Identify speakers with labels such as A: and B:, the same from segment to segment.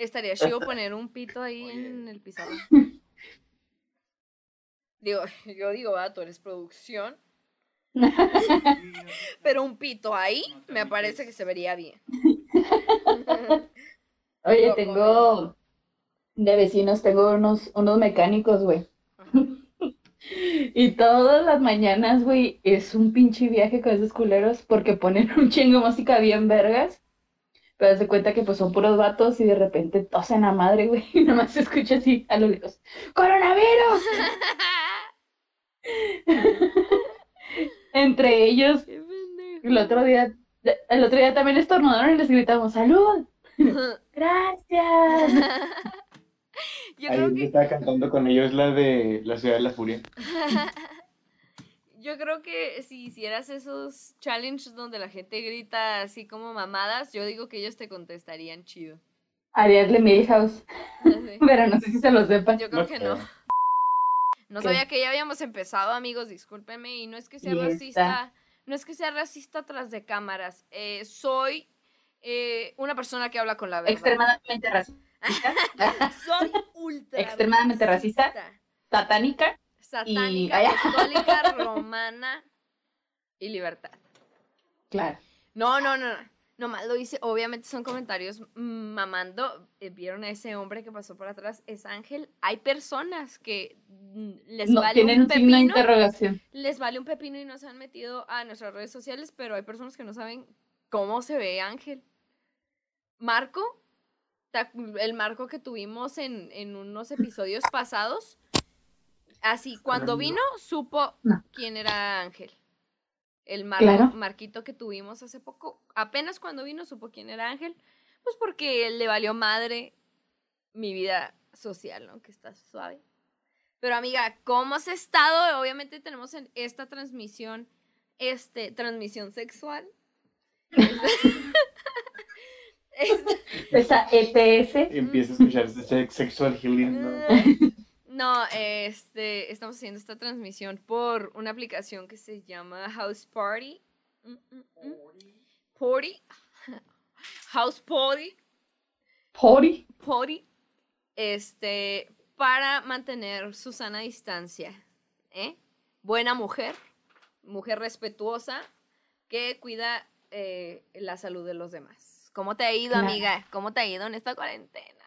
A: Estaría chido poner un pito ahí en el pizarrón. Digo, yo digo, va, tú eres producción. Pero un pito ahí me parece que se vería bien.
B: Oye, tengo de vecinos, tengo unos, unos mecánicos, güey. Y todas las mañanas, güey, es un pinche viaje con esos culeros porque ponen un chingo de música bien vergas. Pero se cuenta que pues son puros vatos y de repente tosen a madre, güey, y nomás se escucha así a lo lejos. ¡Coronavirus! Entre ellos, el otro día, el otro día también estornudaron y les gritamos, ¡salud! ¡Gracias!
A: Yo
C: Ahí
A: creo que
C: estaba cantando con ellos la de La Ciudad de la Furia.
A: Yo creo que si hicieras esos challenges donde la gente grita así como mamadas, yo digo que ellos te contestarían chido.
B: Ariadne Milhouse,
A: Así.
B: pero no sé si se lo sepan.
A: Yo creo
C: No
A: que
C: creo.
A: no. No
B: ¿Qué?
A: sabía que ya habíamos empezado, amigos, discúlpenme, y no es que sea racista, no es que sea racista tras de cámaras. eh, soy eh, una persona que habla con la verdad.
B: Extremadamente racista,
A: Soy ultra
B: Extremadamente racista. satánica.
A: Satánica, apostólica, romana y libertad.
B: Claro.
A: No, no, no, no. Nomás lo hice, obviamente son comentarios mamando. eh, Vieron a ese hombre que pasó por atrás, es Ángel. Hay personas que mm, les
B: No,
A: vale
B: tienen
A: un pepino,
B: interrogación.
A: les vale un pepino y no se han metido a nuestras redes sociales, pero hay personas que no saben cómo se ve Ángel. Marco, ¿te acu- el Marco que tuvimos en, en unos episodios pasados, así, cuando
C: no.
A: vino, supo
B: No.
A: quién era Ángel. El
B: Claro.
A: Marquito que tuvimos hace poco, apenas cuando vino supo quién era Ángel, pues porque le valió madre mi vida social, ¿no? Que está suave. Pero amiga, ¿cómo has estado? Obviamente tenemos en esta transmisión, este, transmisión sexual. Este-
B: Esa ETS.
C: Empieza a escuchar ese sex- sexual healing. ¿no?
A: No, este, estamos haciendo esta transmisión por una aplicación que se llama House Party. Mm, mm, mm. Party. House Party.
B: Pori.
A: Party. Este, para mantener su sana distancia. ¿eh? Buena mujer, mujer respetuosa, que cuida eh, la salud de los demás. ¿Cómo te ha ido,
B: Claro.
A: amiga? ¿Cómo te ha ido en esta cuarentena?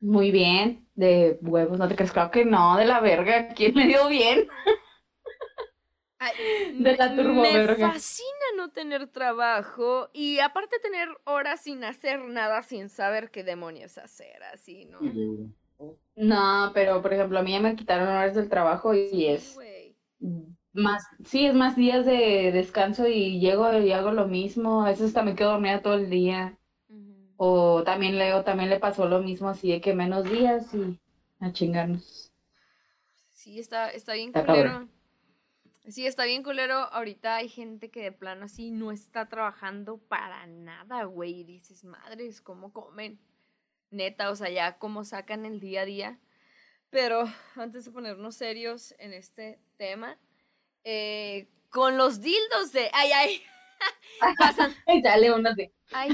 B: Muy bien. De huevos, no te crees. Claro que no, de la verga. ¿Quién le dio bien?
A: Ay,
B: De la
A: me-
B: turboverga.
A: Me fascina no tener trabajo y aparte tener horas sin hacer nada, sin saber qué demonios hacer, así, ¿no?
B: No, pero por ejemplo, a mí ya me quitaron horas del trabajo y
A: Sí,
B: es más, sí, es más días de descanso y llego y hago lo mismo. A veces también quedo dormida todo el día. O también Leo también le pasó lo mismo, así de que menos días y a chingarnos.
A: Sí, está, está bien
B: Está
A: culero.
B: cabrón.
A: Sí, está bien culero. Ahorita hay gente que de plano así no está trabajando para nada, güey. Y dices, madres, ¿cómo comen? Neta, o sea, ya cómo sacan el día a día. Pero antes de ponernos serios en este tema, eh, con los dildos de... ¡Ay, ay! Pasan.
B: Y sale uno de,
A: Hay,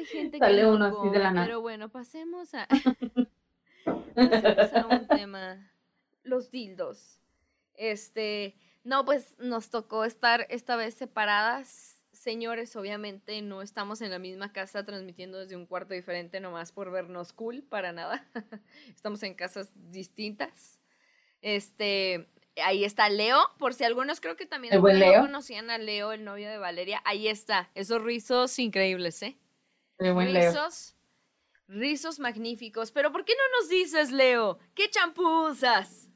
A: hay gente que
B: Sale
A: no
B: uno así de la nada.
A: pero bueno, pasemos a, pasemos a un tema. Los dildos. Este, no, pues nos tocó estar esta vez separadas. Señores, obviamente no estamos en la misma casa transmitiendo desde un cuarto diferente nomás por vernos cool, para nada. Estamos en casas distintas. Este, ahí está Leo, por si algunos creo que también no conocían a Leo, el novio de Valeria. Ahí está, esos rizos increíbles, ¿eh?
B: El buen Leo.
A: Rizos, rizos magníficos. Pero ¿por qué no nos dices, Leo? ¿Qué champú usas?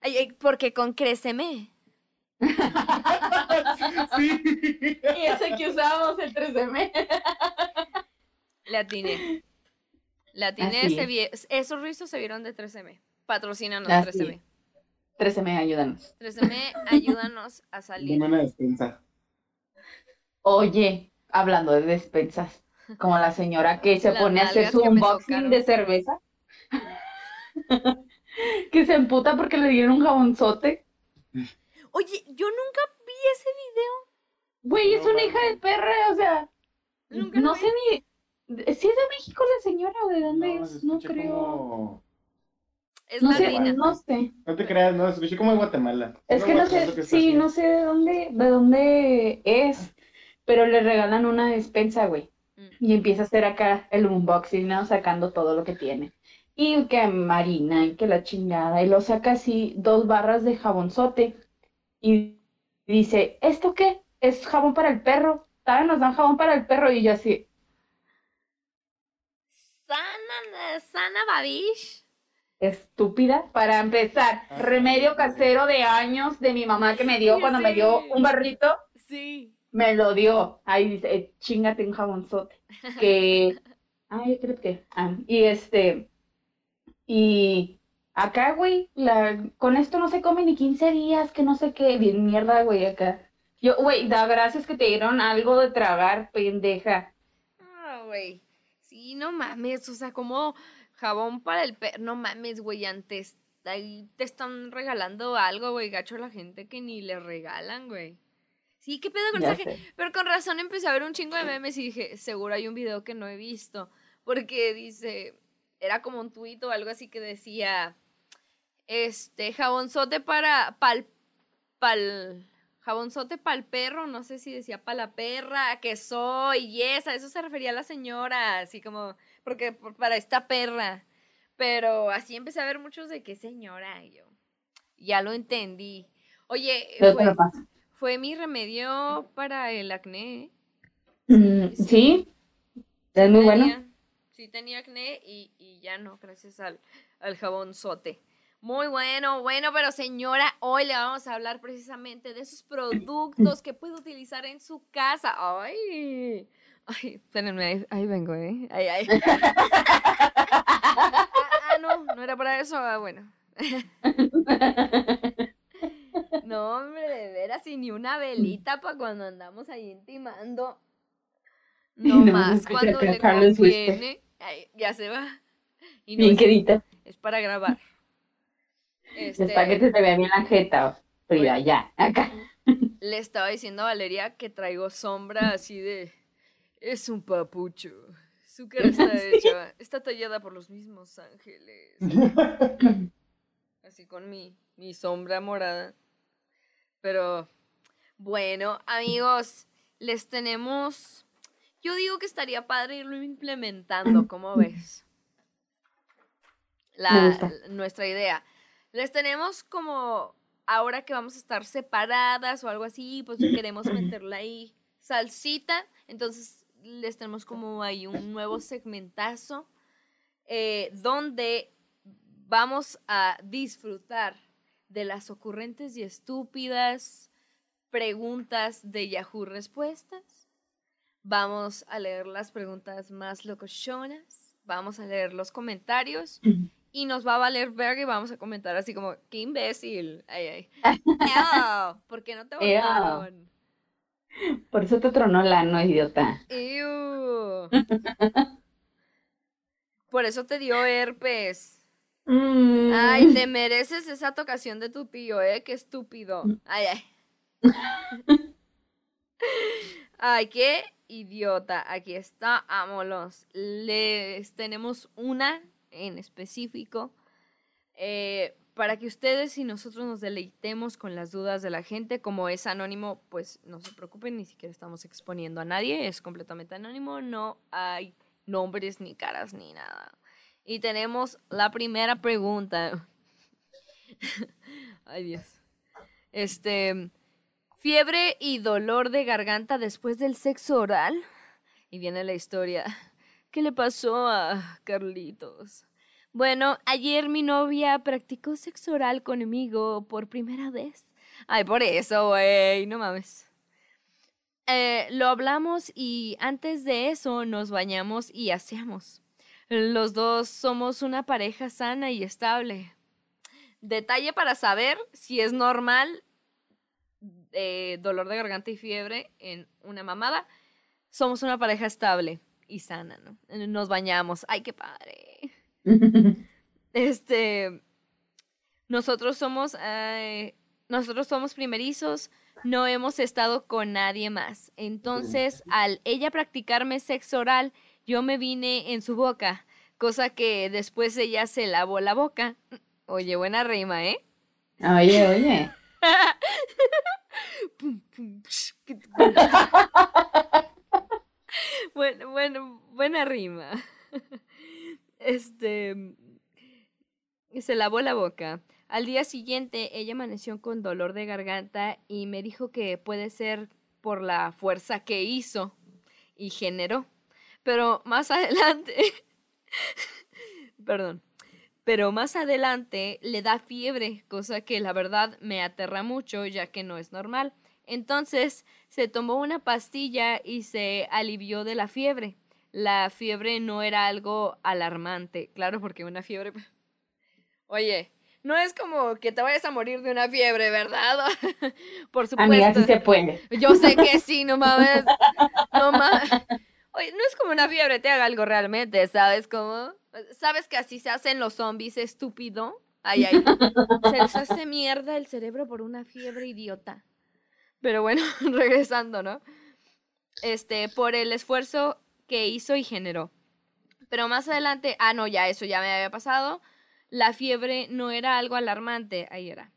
A: Ay, ay, porque con Créceme.
C: Sí.
B: Y ese que usábamos el 3M.
A: Le atiné. Le atiné,
B: Así
A: se
B: es.
A: vie- esos rizos se vieron de 3M. Patrocínanos
B: Así
A: 3M.
B: 3M, ayúdanos.
A: 3M, ayúdanos a salir.
C: Una despensa.
B: Oye, hablando de despensas, como la señora que se
A: Las
B: pone a hacer su unboxing de cerveza. Que se emputa porque le dieron un jabonzote.
A: Oye, yo nunca vi ese video.
B: Güey, es
C: No
B: una hija de perra, o sea,
A: Nunca
B: no
A: vi.
B: sé ni, ¿Sí es de México la señora o de dónde
C: No,
B: es? No creo.
C: como-
A: Es
B: No sé, no sé.
C: No te creas, no, se escucha como de Guatemala.
B: Es que no sé, sí, no sé de dónde, de dónde es, pero le regalan una despensa, güey.
A: Mm.
B: Y empieza a hacer acá el unboxing, ¿no? Sacando todo lo que tiene. Y que marina, y que la chingada. Y lo saca así, dos barras de jabonzote. Y dice, ¿esto qué? Es jabón para el perro. ¿Saben? Nos dan jabón para el perro. Y yo así,
A: Sana, sana babish.
B: estúpida. Para empezar,
C: Ah.
B: remedio casero de años de mi mamá que me dio cuando me dio un barrito.
A: Sí.
B: Me lo dio. Ahí dice, eh, chingate un jabonzote. Que. Ay, creo que. ah, y este. Y acá, güey, la, con esto no se come ni 15 días, que no sé qué. Bien mierda, güey, acá. Yo, güey, da gracias que te dieron algo de tragar, pendeja.
A: Ah, güey. Sí, no mames, o sea, como jabón para el perro, no mames, güey, antes ahí te están regalando algo, güey, gacho a la gente que ni le regalan, güey. Sí, qué pedo con
B: Ya
A: esa gente. Pero con razón empecé a ver un chingo de memes y dije, seguro hay un video que no he visto. Porque dice, era como un tuit o algo así que decía, este, jabonzote para, pal, pal, jabonzote para el perro, no sé si decía para la perra, que soy, y esa, eso se refería a la señora, así como, porque por- para esta perra. Pero así empecé a ver muchos de qué señora, y yo, ya lo entendí. Oye,
B: te
A: fue, mi remedio para el acné.
B: Mm,
A: sí.
B: sí, es muy bueno.
A: Sí, tenía acné y, y ya no, gracias al, al jabonzote. Muy bueno, bueno, pero señora, hoy le vamos a hablar precisamente de esos productos que puede utilizar en su casa. Ay, ay, espérenme, ahí, ahí vengo, ¿eh? Ay, ay. Ah, ah, no, no era para eso, ah, bueno. No, hombre, de veras, y ni una velita para cuando andamos ahí intimando. No
B: No,
A: más, cuando le conviene. Ay, ya se va. Y no
B: Bien
A: es, es para grabar.
B: Es para que
A: Este,
B: se te vea bien la jeta, Frida,
A: Oye.
B: ya, acá.
A: le estaba diciendo a Valeria que traigo sombra así de. Es un papucho. Su cara está hecha, está tallada por los mismos ángeles. Así con mi, mi sombra morada. Pero bueno, amigos, les tenemos. Yo digo que estaría padre irlo implementando, ¿cómo ves? La, nuestra idea. Les tenemos como ahora que vamos a estar separadas o algo así, pues queremos meterla ahí salsita, entonces les tenemos como ahí un nuevo segmentazo eh, donde vamos a disfrutar de las ocurrentes y estúpidas preguntas de Yahoo Respuestas. Vamos a leer las preguntas más locochonas. Vamos a leer los comentarios. Y nos va a valer verga y vamos a comentar así como, qué imbécil. Ay, ay. Ew, ¿Por qué no te votaron?
B: Por eso te tronó la no, idiota.
A: Ew. Por eso te dio herpes.
B: Mm.
A: Ay, te mereces esa tocación de tu tío, ¿eh? Qué estúpido. Ay, ay. Ay, qué idiota. Aquí está, ámolos. Les tenemos una en específico eh, para que ustedes y nosotros nos deleitemos con las dudas de la gente. Como es anónimo, pues no se preocupen, ni siquiera estamos exponiendo a nadie. Es completamente anónimo. No hay nombres ni caras ni nada. Y tenemos la primera pregunta. Ay, Dios. Este. Fiebre y dolor de garganta después del sexo oral. Y viene la historia. ¿Qué le pasó a Carlitos? Bueno, ayer mi novia practicó sexo oral conmigo por primera vez. Ay, por eso, güey, no mames. Eh, lo hablamos y antes de eso nos bañamos y aseamos. Los dos somos una pareja sana y estable. Detalle para saber si es normal eh, dolor de garganta y fiebre en una mamada. Somos una pareja estable y sana, ¿no? Nos bañamos. Ay, qué padre. Este, nosotros somos, eh, nosotros somos primerizos, no hemos estado con nadie más. Entonces, al ella practicarme sexo oral, yo me vine en su boca, cosa que después ella se lavó la boca. Oye, buena rima, ¿eh?
B: Oye, oye.
A: bueno, bueno, buena rima. Este se lavó la boca. Al día siguiente ella amaneció con dolor de garganta y me dijo que puede ser por la fuerza que hizo y generó. Pero más adelante, perdón, pero más adelante le da fiebre, cosa que la verdad me aterra mucho ya que no es normal. Entonces se tomó una pastilla y se alivió de la fiebre. La fiebre no era algo alarmante, claro, porque una fiebre... Oye, no es como que te vayas a morir de una fiebre, ¿verdad? Por supuesto.
B: Amiga, sí se puede.
A: Yo sé que sí, no mames. No mames. Oye, no es como una fiebre te haga algo realmente, ¿sabes cómo? ¿Sabes que así se hacen los zombies, estúpido? Ay, ay. Se les hace mierda el cerebro por una fiebre idiota. Pero bueno, regresando, ¿no? Este, por el esfuerzo que hizo y generó. Pero más adelante, ah, no, ya eso ya me había pasado. La fiebre no era algo alarmante, ahí era.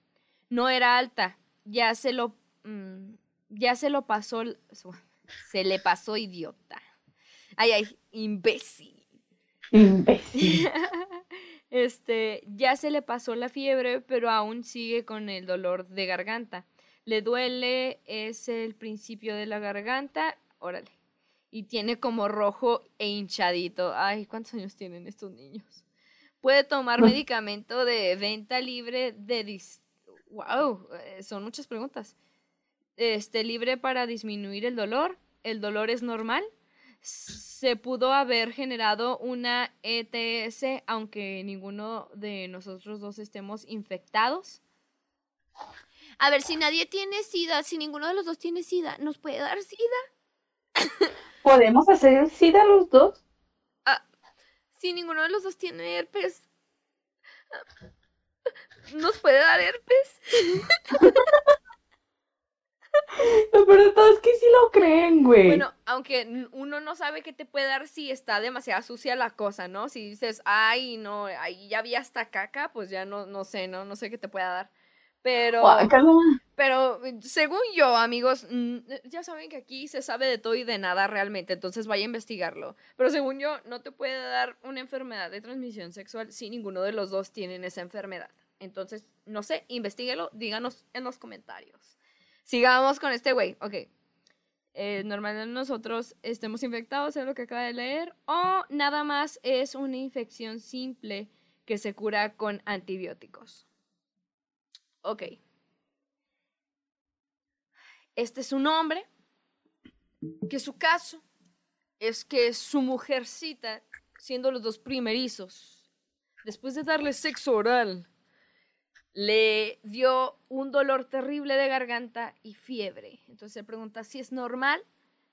A: No era alta, ya se lo, mm, ya se lo pasó, se le pasó idiota. Ay, ay, imbécil.
B: Imbécil.
A: este, ya se le pasó la fiebre, pero aún sigue con el dolor de garganta. Le duele, es el principio de la garganta, órale. Y tiene como rojo e hinchadito. Ay, ¿cuántos años tienen estos niños? Puede tomar medicamento de venta libre de... Dis wow, eh, son muchas preguntas. Este, libre para disminuir el dolor. El dolor es normal se pudo haber generado una ETS aunque ninguno de nosotros dos estemos infectados. A ver, si nadie tiene SIDA, si ninguno de los dos tiene SIDA, ¿nos puede dar SIDA?
B: ¿Podemos hacer SIDA los dos?
A: Ah, si ninguno de los dos tiene herpes, ¿nos puede dar herpes?
B: Pero todos que sí lo creen, güey.
A: Bueno, aunque uno no sabe qué te puede dar si está demasiado sucia la cosa, ¿no? Si dices, ay, no, ahí ya vi hasta caca, pues ya no, no sé, ¿no? No sé qué te pueda dar. Pero, pero según yo, amigos, ya saben que aquí se sabe de todo y de nada realmente, entonces vaya a investigarlo. Pero según yo, no te puede dar una enfermedad de transmisión sexual si ninguno de los dos tienen esa enfermedad. Entonces, no sé, investiguelo, díganos en los comentarios. Sigamos con este güey. Ok. Eh, normalmente nosotros estemos infectados, es lo que acaba de leer, o nada más es una infección simple que se cura con antibióticos. Ok. Este es un hombre que su caso es que su mujercita, siendo los dos primerizos, después de darle sexo oral, le dio un dolor terrible de garganta y fiebre. Entonces se pregunta si es normal,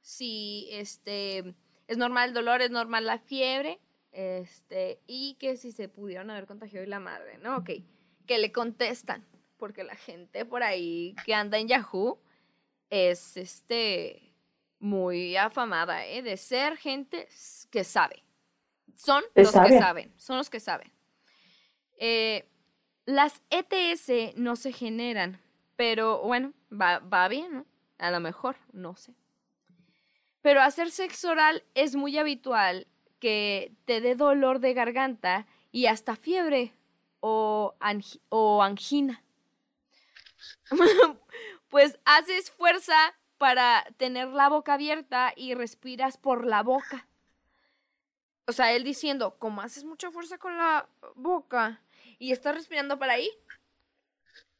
A: si este, es normal el dolor, es normal la fiebre, este, y que si se pudieron haber contagiado y la madre, ¿no? Ok, que le contestan, porque la gente por ahí que anda en Yahoo es este, muy afamada, ¿eh? De ser gente que sabe. Son los que saben, son los que saben. Eh, las ETS no se generan, pero bueno, va, bien, ¿no? A lo mejor, no sé. Pero hacer sexo oral es muy habitual que te dé dolor de garganta y hasta fiebre o, o angina. pues haces fuerza para tener la boca abierta y respiras por la boca. O sea, él diciendo, como haces mucha fuerza con la boca, y está respirando para ahí.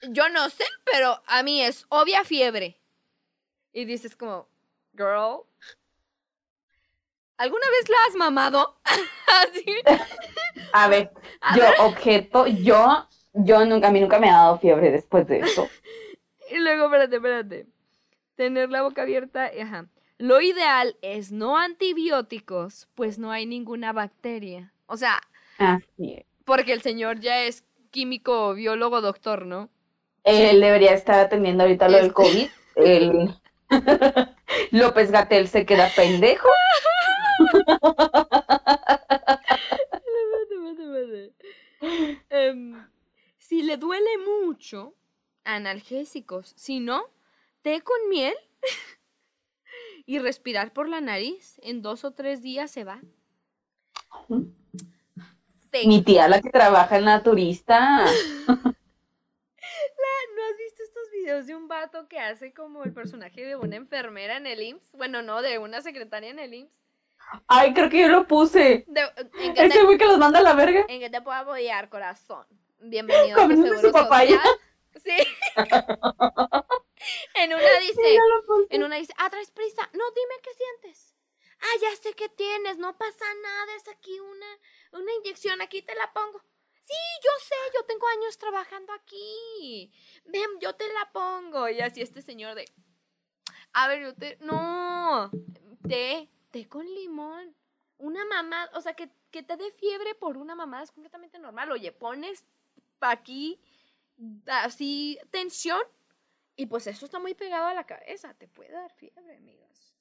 A: Yo no sé, pero a mí es obvia fiebre. Y dices como, girl, ¿alguna vez la has mamado?
B: A ver, yo objeto, yo, yo nunca, a mí nunca me ha dado fiebre después de eso.
A: y luego, espérate, espérate. Tener la boca abierta, ajá. Lo ideal es no antibióticos, pues no hay ninguna bacteria. O sea,
B: Así es.
A: Porque el señor ya es químico, biólogo, doctor, ¿no?
B: Él debería estar atendiendo ahorita lo del COVID. El... López Gatel se queda pendejo.
A: Em, si le duele mucho, analgésicos. Si no, té con miel y respirar por la nariz. En dos o tres días se va.
B: Mi tía, la que trabaja en la turista.
A: ¿No has visto estos videos de un vato que hace como el personaje de una enfermera en el IMSS? Bueno, no, de una secretaria en el IMSS.
B: Ay, creo que yo lo puse.
A: De- ¿en, qué
B: Ese
A: te,
B: güey que los manda a la verga.
A: ¿En qué te puedo apoyar, corazón? Bienvenido a seguro
B: su papaya.
A: Sí. en una dice,
B: puse.
A: en una dice, ah, traes prisa. No, dime qué sientes. Ah, ya sé qué tienes, no pasa nada, es aquí una, una inyección, aquí te la pongo. Sí, yo sé, yo tengo años trabajando aquí. Ven, yo te la pongo. Y así este señor de, a ver, yo te, no, té, té con limón. Una mamá, o sea, que, que te dé fiebre por una mamada es completamente normal. Oye, pones aquí así tensión y pues eso está muy pegado a la cabeza. Te puede dar fiebre, amigas.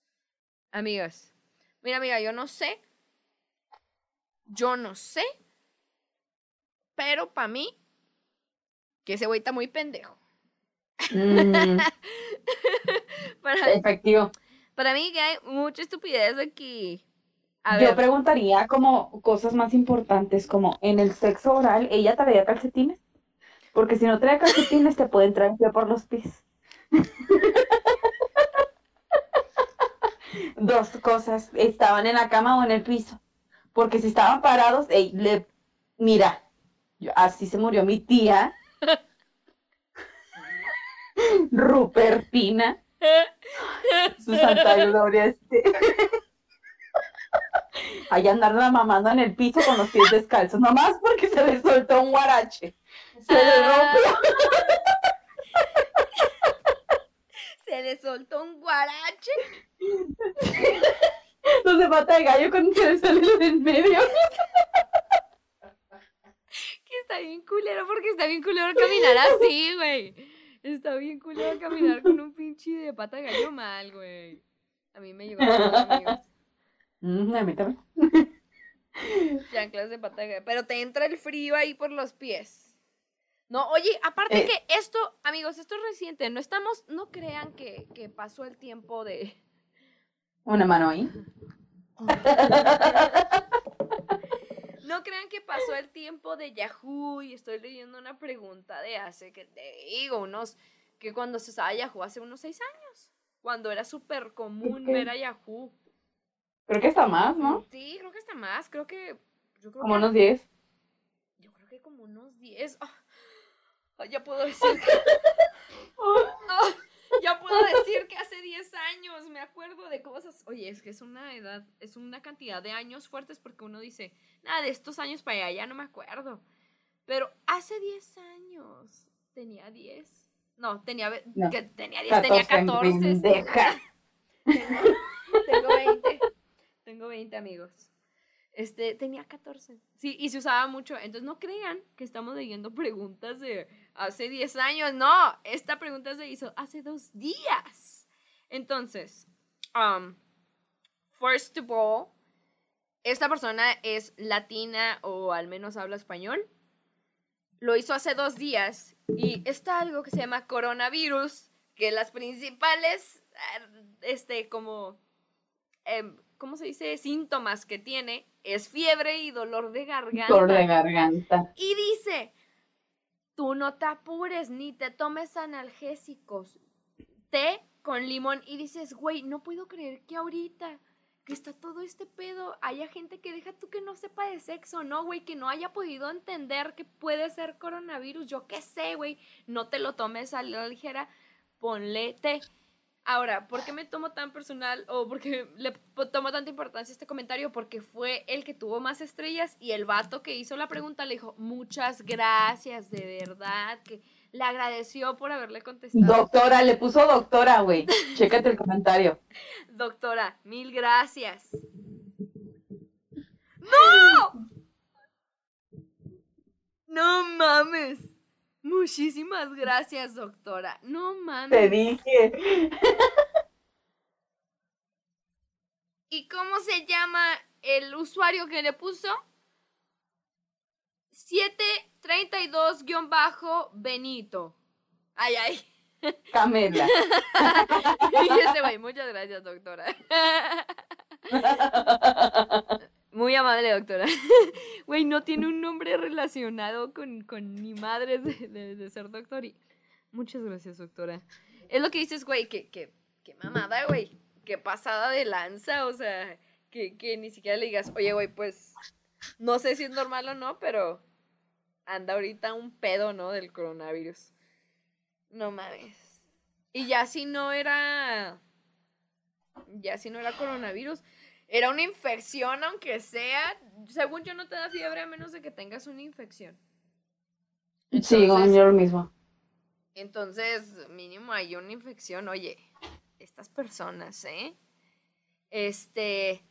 A: Amigas. Mira, amiga, yo no sé. Yo no sé. Pero para mí, que ese güey está muy pendejo.
B: Mm,
A: para,
B: efectivo.
A: para mí que hay mucha estupidez aquí. A
B: Yo
A: ver,
B: preguntaría como cosas más importantes, como en el sexo oral, ¿ella traía calcetines? Porque si no trae calcetines, te puede entrar pie por los pies. Dos cosas, estaban en la cama o en el piso. Porque si estaban parados, ey, le, mira, yo- así se murió mi tía, Rupertina, su santa gloria, este. Ahí andarla mamando en el piso con los pies descalzos, nomás porque se le soltó un guarache. Se le rompió.
A: Se le soltó un guarache.
B: No se mata de gallo cuando se le sale lo de en medio.
A: Que está bien culero porque está bien culero caminar así, güey. Está bien culero caminar con un pinche de pata de gallo mal, güey. A mí me llegó a.
B: Mm, a mí también.
A: Chanclas de pata de gallo. Pero te entra el frío ahí por los pies. No, oye, aparte
B: Eh.
A: que esto, amigos, esto es reciente. No estamos, no crean que, que pasó el tiempo de.
B: Una mano ahí.
A: No crean que pasó el tiempo de Yahoo y estoy leyendo una pregunta de hace, que te digo, unos, que cuando se usaba Yahoo hace unos seis años, cuando era súper común ver a Yahoo.
B: Creo que está más, ¿no?
A: Sí, creo que está más, creo que, yo creo
B: Como
A: que,
B: unos 10.
A: yo creo que como unos 10, ah, ah, ya puedo decir que, ah, ya puedo decir que hace 10 años me acuerdo de cosas, oye, es que es una edad, es una cantidad de años fuertes porque uno dice, nada, de estos años para allá ya no me acuerdo. Pero hace 10 años tenía 10. No, tenía,
B: No,
A: que tenía 10, tenía 14.
B: pendeja.
A: Tengo 20. Tengo 20 amigos. Este, tenía 14. Sí, y se usaba mucho. Entonces no crean que estamos leyendo preguntas de hace 10 años. No, esta pregunta se hizo hace dos días. Entonces, um, first of all, esta persona es latina o al menos habla español. Lo hizo hace dos días y está algo que se llama coronavirus, que las principales, eh, este, como, em, ¿cómo se dice? Síntomas que tiene es fiebre y dolor de garganta.
B: Dolor de garganta.
A: Y dice, tú no te apures ni te tomes analgésicos, té con limón. Y dices, güey, no puedo creer que ahorita que está todo este pedo, haya gente que deja tú que no sepa de sexo, ¿no, güey? Que no haya podido entender que puede ser coronavirus. Yo qué sé, güey, no te lo tomes a la ligera, ponle té. Ahora, ¿por qué me tomo tan personal o por qué le tomo tanta importancia este comentario? Porque fue el que tuvo más estrellas y el vato que hizo la pregunta le dijo, muchas gracias, de verdad, que le agradeció por haberle contestado.
B: Doctora, le puso doctora, güey. Chécate el comentario.
A: Doctora, mil gracias. ¡No! No mames. Muchísimas gracias, doctora. No mames.
B: Te dije.
A: ¿Y cómo ¿Cómo se llama el usuario que le puso? 732-Benito. Ay, ay.
B: Camela.
A: y muchas gracias, doctora. Muy amable, doctora. Güey, no tiene un nombre relacionado con, con mi madre de, ser doctor. Y... Muchas gracias, doctora. Es lo que dices, güey, que, que, que mamada, güey. Que pasada de lanza, o sea, que, que ni siquiera le digas, oye, güey, pues, no sé si es normal o no, pero anda ahorita un pedo, ¿no? Del coronavirus. No mames. Y ya si no era. Ya si no era coronavirus. Era una infección, aunque sea. Según yo, no te da fiebre a menos de que tengas una infección.
B: Sí, con yo lo mismo.
A: Entonces, mínimo hay una infección. Oye, estas personas, ¿eh? Este.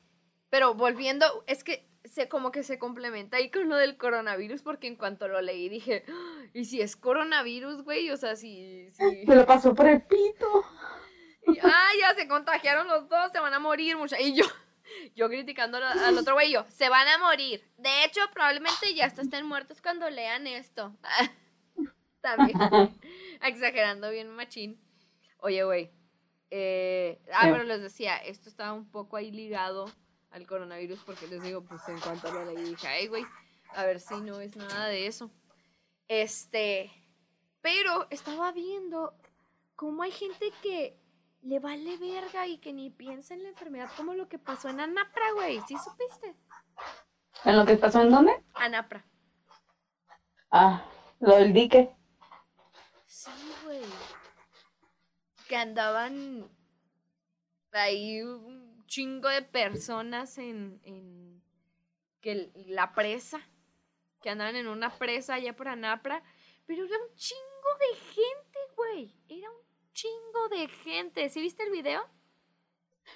A: Pero volviendo, es que se como que se complementa ahí con lo del coronavirus, porque en cuanto lo leí dije, "Ah, ¿y si es coronavirus, güey? O sea, si. si...
B: Me lo pasó por el pito.
A: Y, ah, ya se contagiaron los dos, se van a morir, mucha. Y yo, yo criticando al otro güey, yo, se van a morir. De hecho, probablemente ya hasta estén muertos cuando lean esto. También, exagerando bien machín. Oye, güey. eh, ah, pero les decía, esto estaba un poco ahí ligado al coronavirus porque les digo, pues en cuanto lo leí dije, ay, güey, a ver si no es nada de eso. Este, pero estaba viendo cómo hay gente que le vale verga y que ni piensa en la enfermedad, como lo que pasó en Anapra, güey. ¿Sí supiste?
B: ¿En lo que pasó en dónde?
A: Anapra.
B: Ah, lo del dique.
A: Sí, güey. Que andaban ahí un chingo de personas en, en que la presa, que andaban en una presa allá por Anapra, pero era un chingo de gente, güey. Era un chingo de gente. ¿Sí viste el video?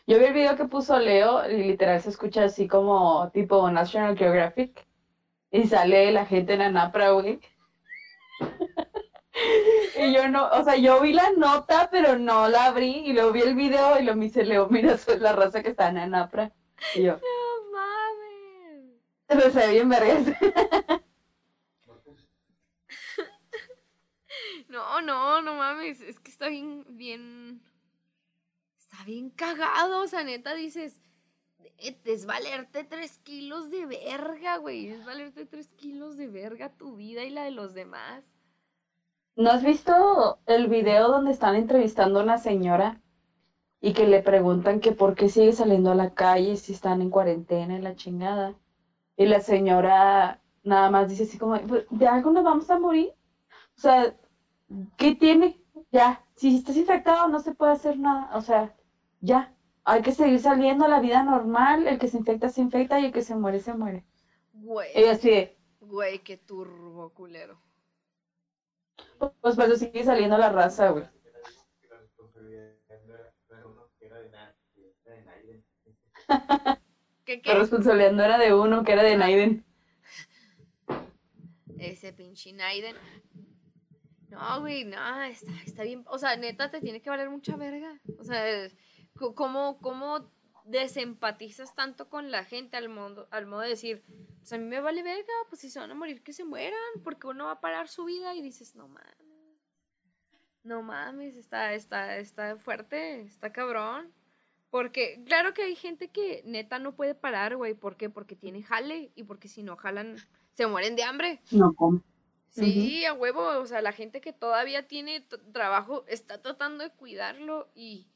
B: Yo vi el video que puso Leo y literal se escucha así como tipo National Geographic. Y sale la gente en Anapra, güey. Y yo no, o sea, yo vi la nota, pero no la abrí. Y luego vi el video y lo me dice Leo, mira, es la raza que está en Anapra. Y yo,
A: No mames.
B: pero se ve bien vergas.
A: No, no, no mames. Es que está bien, bien. Está bien cagado. O sea, neta dices. "Eh, Es valerte tres kilos de verga, güey. Es valerte tres kilos de verga tu vida y la de los demás.
B: ¿No has visto el video donde están entrevistando a una señora y que le preguntan que por qué sigue saliendo a la calle si están en cuarentena y la chingada? Y la señora nada más dice así como, "Pues, ¿de algo nos vamos a morir? O sea, ¿qué tiene? Ya, si estás infectado no se puede hacer nada, o sea, ya, hay que seguir saliendo a la vida normal, el que se infecta se infecta y el que se muere se muere.
A: Güey.
B: Y así de,
A: Güey, qué turbo culero.
B: pues por eso sigue saliendo la raza, güey.
A: ¿Qué
B: La
A: qué?
B: responsabilidad no era de uno, que era de Naiden.
A: Ese pinche Naiden. No, güey, no, está, está bien. O sea, neta, te tiene que valer mucha verga. O sea, ¿cómo, cómo desempatizas tanto con la gente al, modo, al modo de decir, pues a mí me vale verga, pues si se van a morir, que se mueran, porque uno va a parar su vida y dices, no mames. No mames, está, está, está fuerte, está cabrón. Porque, claro que hay gente que neta no puede parar, güey. ¿Por qué? Porque tiene jale y porque si no jalan, se mueren de hambre.
B: No.
A: Sí, a huevo, o sea, la gente que todavía tiene trabajo está tratando de cuidarlo y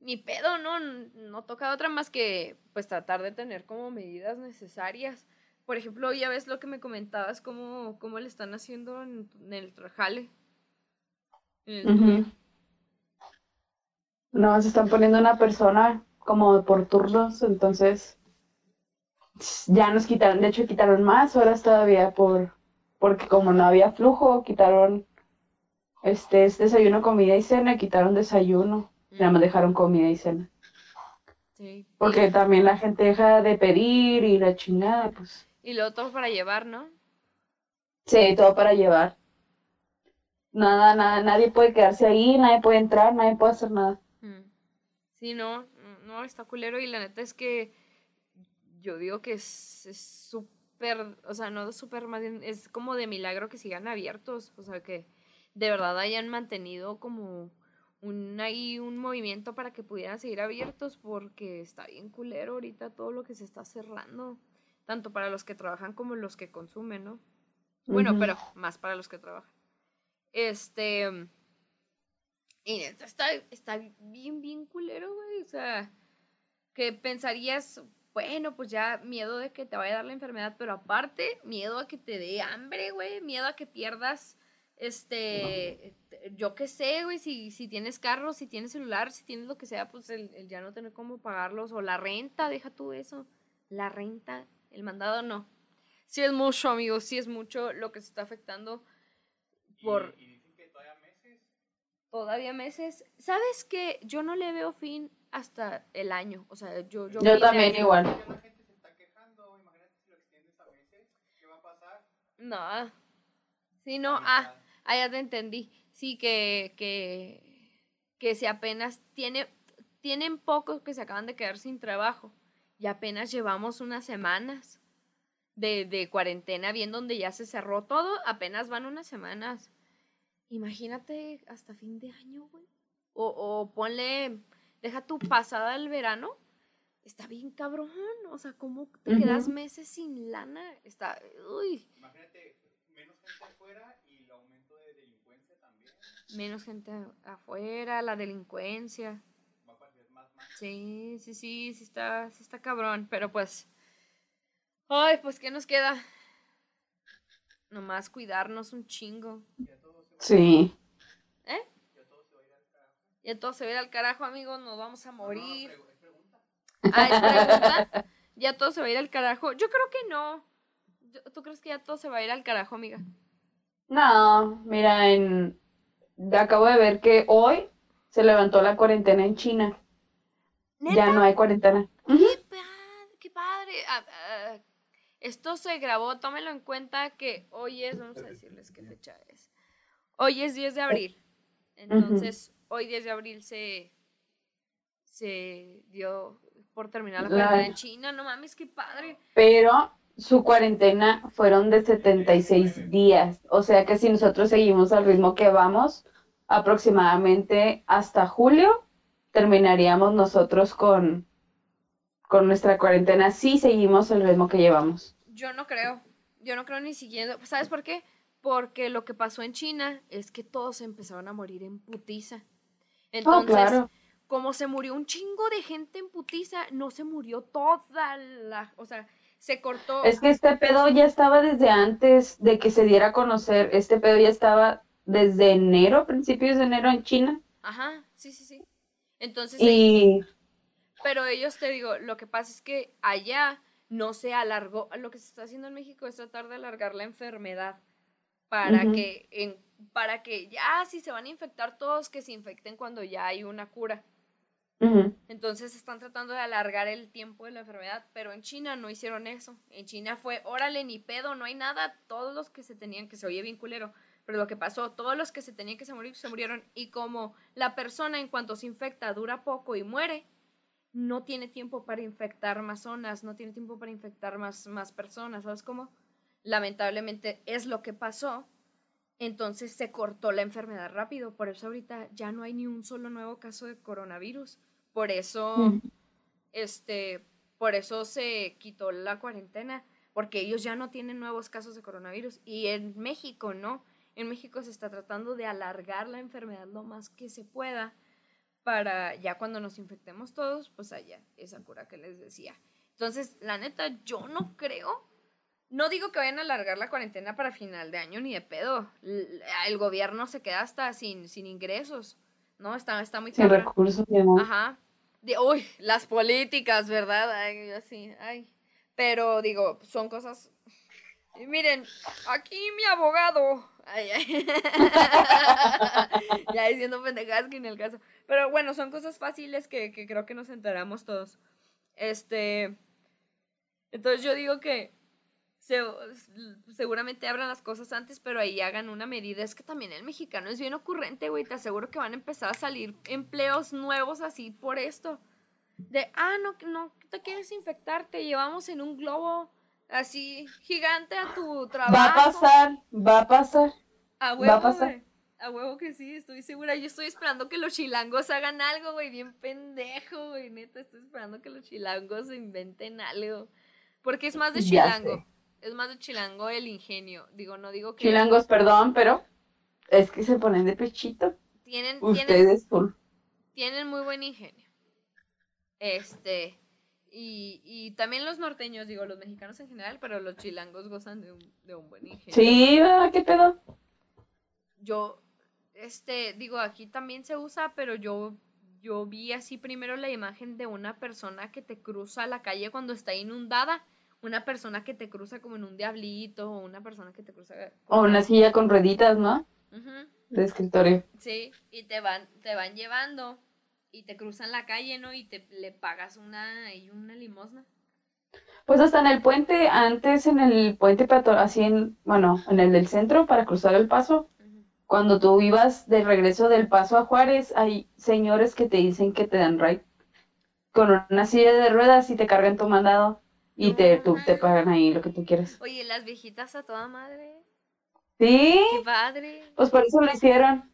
A: ni pedo, ¿no? No toca otra más que pues tratar de tener como medidas necesarias. Por ejemplo, ya ves lo que me comentabas, cómo, cómo le están haciendo en, en el trajale. En el.
B: No, se están poniendo una persona como por turnos, entonces ya nos quitaron, de hecho quitaron más horas todavía por, porque como no había flujo, quitaron este, es desayuno, comida y cena, quitaron desayuno, y nada más dejaron comida y cena.
A: Sí.
B: Porque también la gente deja de pedir y la chingada, pues.
A: Y, lo otro para llevar, ¿no?
B: Sí, todo para llevar. Nada, nada, nadie puede quedarse ahí, nadie puede entrar, nadie puede hacer nada.
A: Mm. Sí, no, no, no, está culero y la neta es que yo digo que es súper, o sea, no súper, más bien, es como de milagro que sigan abiertos, o sea, que de verdad hayan mantenido como un, ahí un movimiento para que pudieran seguir abiertos porque está bien culero ahorita todo lo que se está cerrando, tanto para los que trabajan como los que consumen, ¿no? Bueno, pero más para los que trabajan. Este... Y está, está bien, bien culero, güey. O sea, que pensarías, bueno, pues ya miedo de que te vaya a dar la enfermedad, pero aparte, miedo a que te dé hambre, güey, miedo a que pierdas, este, yo qué sé, güey, si, si tienes carro, si tienes celular, si tienes lo que sea, pues el, el, ya no tener cómo pagarlos, o la renta, deja tú eso, la renta, el mandado no. Sí es mucho, amigos, sí es mucho lo que se está afectando por...
C: Y, y dicen que todavía meses.
A: Todavía meses. ¿Sabes qué? Yo no le veo fin hasta el año. O sea, yo... Yo,
B: Yo también igual.
C: Ya la gente se está quejando, imagínate si lo extiendes a meses, ¿qué va a pasar?
A: No. Sí, no. Ah, ah, ya te entendí. Sí, que, que, que si apenas tiene, tienen pocos que se acaban de quedar sin trabajo y apenas llevamos unas semanas de, de cuarentena, bien donde ya se cerró todo, apenas van unas semanas. Imagínate hasta fin de año, güey. O, o ponle, deja tu pasada el verano. Está bien cabrón, o sea, ¿cómo te quedas meses sin lana? Está, uy,
C: Imagínate menos gente afuera y el aumento de delincuencia también.
A: menos gente afuera, la delincuencia.
C: Va a más más.
A: Sí, sí, sí, sí está, sí está cabrón, pero pues, ay, pues, ¿qué nos queda? Nomás cuidarnos un chingo.
B: Sí.
A: ¿Eh?
C: ya todo se va a ir al carajo.
A: Ya todo se va a ir al carajo, amigos, nos vamos a morir.
C: No, no, pregu- es pregunta.
A: Ah, ¿es pregunta? ¿Ya todo se va a ir al carajo? Yo creo que no. ¿Tú crees que ya todo se va a ir al carajo, amiga?
B: No, mira, en... acabo de ver que hoy se levantó la cuarentena en China. Ya no hay cuarentena.
A: ¡Qué padre! ¡Qué padre! Ah, ah, esto se grabó, tómenlo en cuenta que hoy es, vamos a decirles qué fecha es. Hoy es 10 de abril. Entonces, hoy 10 de abril se, se dio por terminar la cuarentena en China. No mames, qué padre.
B: Pero su cuarentena fueron de 76 días. O sea que si nosotros seguimos al ritmo que vamos, aproximadamente hasta julio terminaríamos nosotros con, con nuestra cuarentena si seguimos el ritmo que llevamos.
A: Yo no creo. Yo no creo ni siguiendo. ¿Sabes por qué? Porque lo que pasó en China es que todos empezaron a morir en putiza. Entonces,
B: claro.
A: como se murió un chingo de gente en putiza, no se murió toda la. O sea, se cortó.
B: Es que este pedo ya estaba desde antes de que se diera a conocer. Este pedo ya estaba desde enero, principios de enero en China.
A: Ajá, sí, sí, sí. Entonces,
B: Y
A: pero ellos te digo, lo que pasa es que allá no se alargó. Lo que se está haciendo en México es tratar de alargar la enfermedad para que en, para que ya si se van a infectar todos que se infecten cuando ya hay una cura. Entonces están tratando de alargar el tiempo de la enfermedad, pero en China no hicieron eso. En China fue, órale, ni pedo, no hay nada, todos los que se tenían, que se oye bien culero, pero lo que pasó, todos los que se tenían que se morir, se murieron. Y como la persona en cuanto se infecta dura poco y muere, no tiene tiempo para infectar más zonas, no tiene tiempo para infectar más, más personas, ¿sabes cómo? Lamentablemente es lo que pasó. Entonces se cortó la enfermedad rápido, por eso ahorita ya no hay ni un solo nuevo caso de coronavirus. Por eso, este, por eso se quitó la cuarentena, porque ellos ya no tienen nuevos casos de coronavirus. Y en México, ¿no? En México se está tratando de alargar la enfermedad lo más que se pueda para ya cuando nos infectemos todos, pues haya esa cura que les decía. Entonces, la neta, yo no creo, no digo que vayan a alargar la cuarentena para final de año ni de pedo. El gobierno se queda hasta sin, sin ingresos, ¿no? Está, está muy
B: Sin
A: cabrón.
B: recursos y demás.
A: Ajá. De, uy, las políticas, ¿verdad? Ay, así, ay. Pero digo, son cosas. Y miren, aquí mi abogado. Ay, ay. ya diciendo pendejadas que en el caso. Pero bueno, son cosas fáciles que, que creo que nos enteramos todos. Este. Entonces yo digo que se- seguramente abran las cosas antes, pero ahí hagan una medida. Es que también el mexicano es bien ocurrente, güey. Te aseguro que van a empezar a salir empleos nuevos así por esto. de, ah, no, no te quieres infectar, te llevamos en un globo así gigante a tu trabajo.
B: Va a pasar, va a pasar.
A: A
B: va a
A: huevo,
B: pasar.
A: A huevo que sí, estoy segura. Yo estoy esperando que los chilangos hagan algo, güey, bien pendejo, güey. Neta, estoy esperando que los chilangos inventen algo. Porque es más de chilango. Es más de chilango el ingenio. Digo, no digo que
B: Chilangos, perdón, pero es que se ponen de pechito.
A: tienen, tienen,
B: Ustedes full.
A: tienen muy buen ingenio. Este, y, y también los norteños, digo, los mexicanos en general, pero los chilangos gozan de un, de un buen ingenio.
B: Sí, ¿verdad? ¿qué pedo?
A: Yo, este, digo, aquí también se usa, pero yo, yo vi así primero la imagen de una persona que te cruza la calle cuando está inundada. Una persona que te cruza como en un diablito, o una persona que te cruza.
B: O una silla con rueditas, ¿no? De escritorio.
A: Sí, y te van, te van llevando y te cruzan la calle, ¿no? Y te le pagas una, y una limosna.
B: Pues hasta en el puente, antes en el puente peatonal, así en, bueno, en el del centro para cruzar el paso, cuando tú ibas de regreso del paso a Juárez, hay señores que te dicen que te dan ride con una silla de ruedas y te cargan tu mandado y te, tú, te pagan ahí lo que tú quieres.
A: Oye, las viejitas a toda madre.
B: Sí,
A: Qué padre.
B: pues por eso lo hicieron.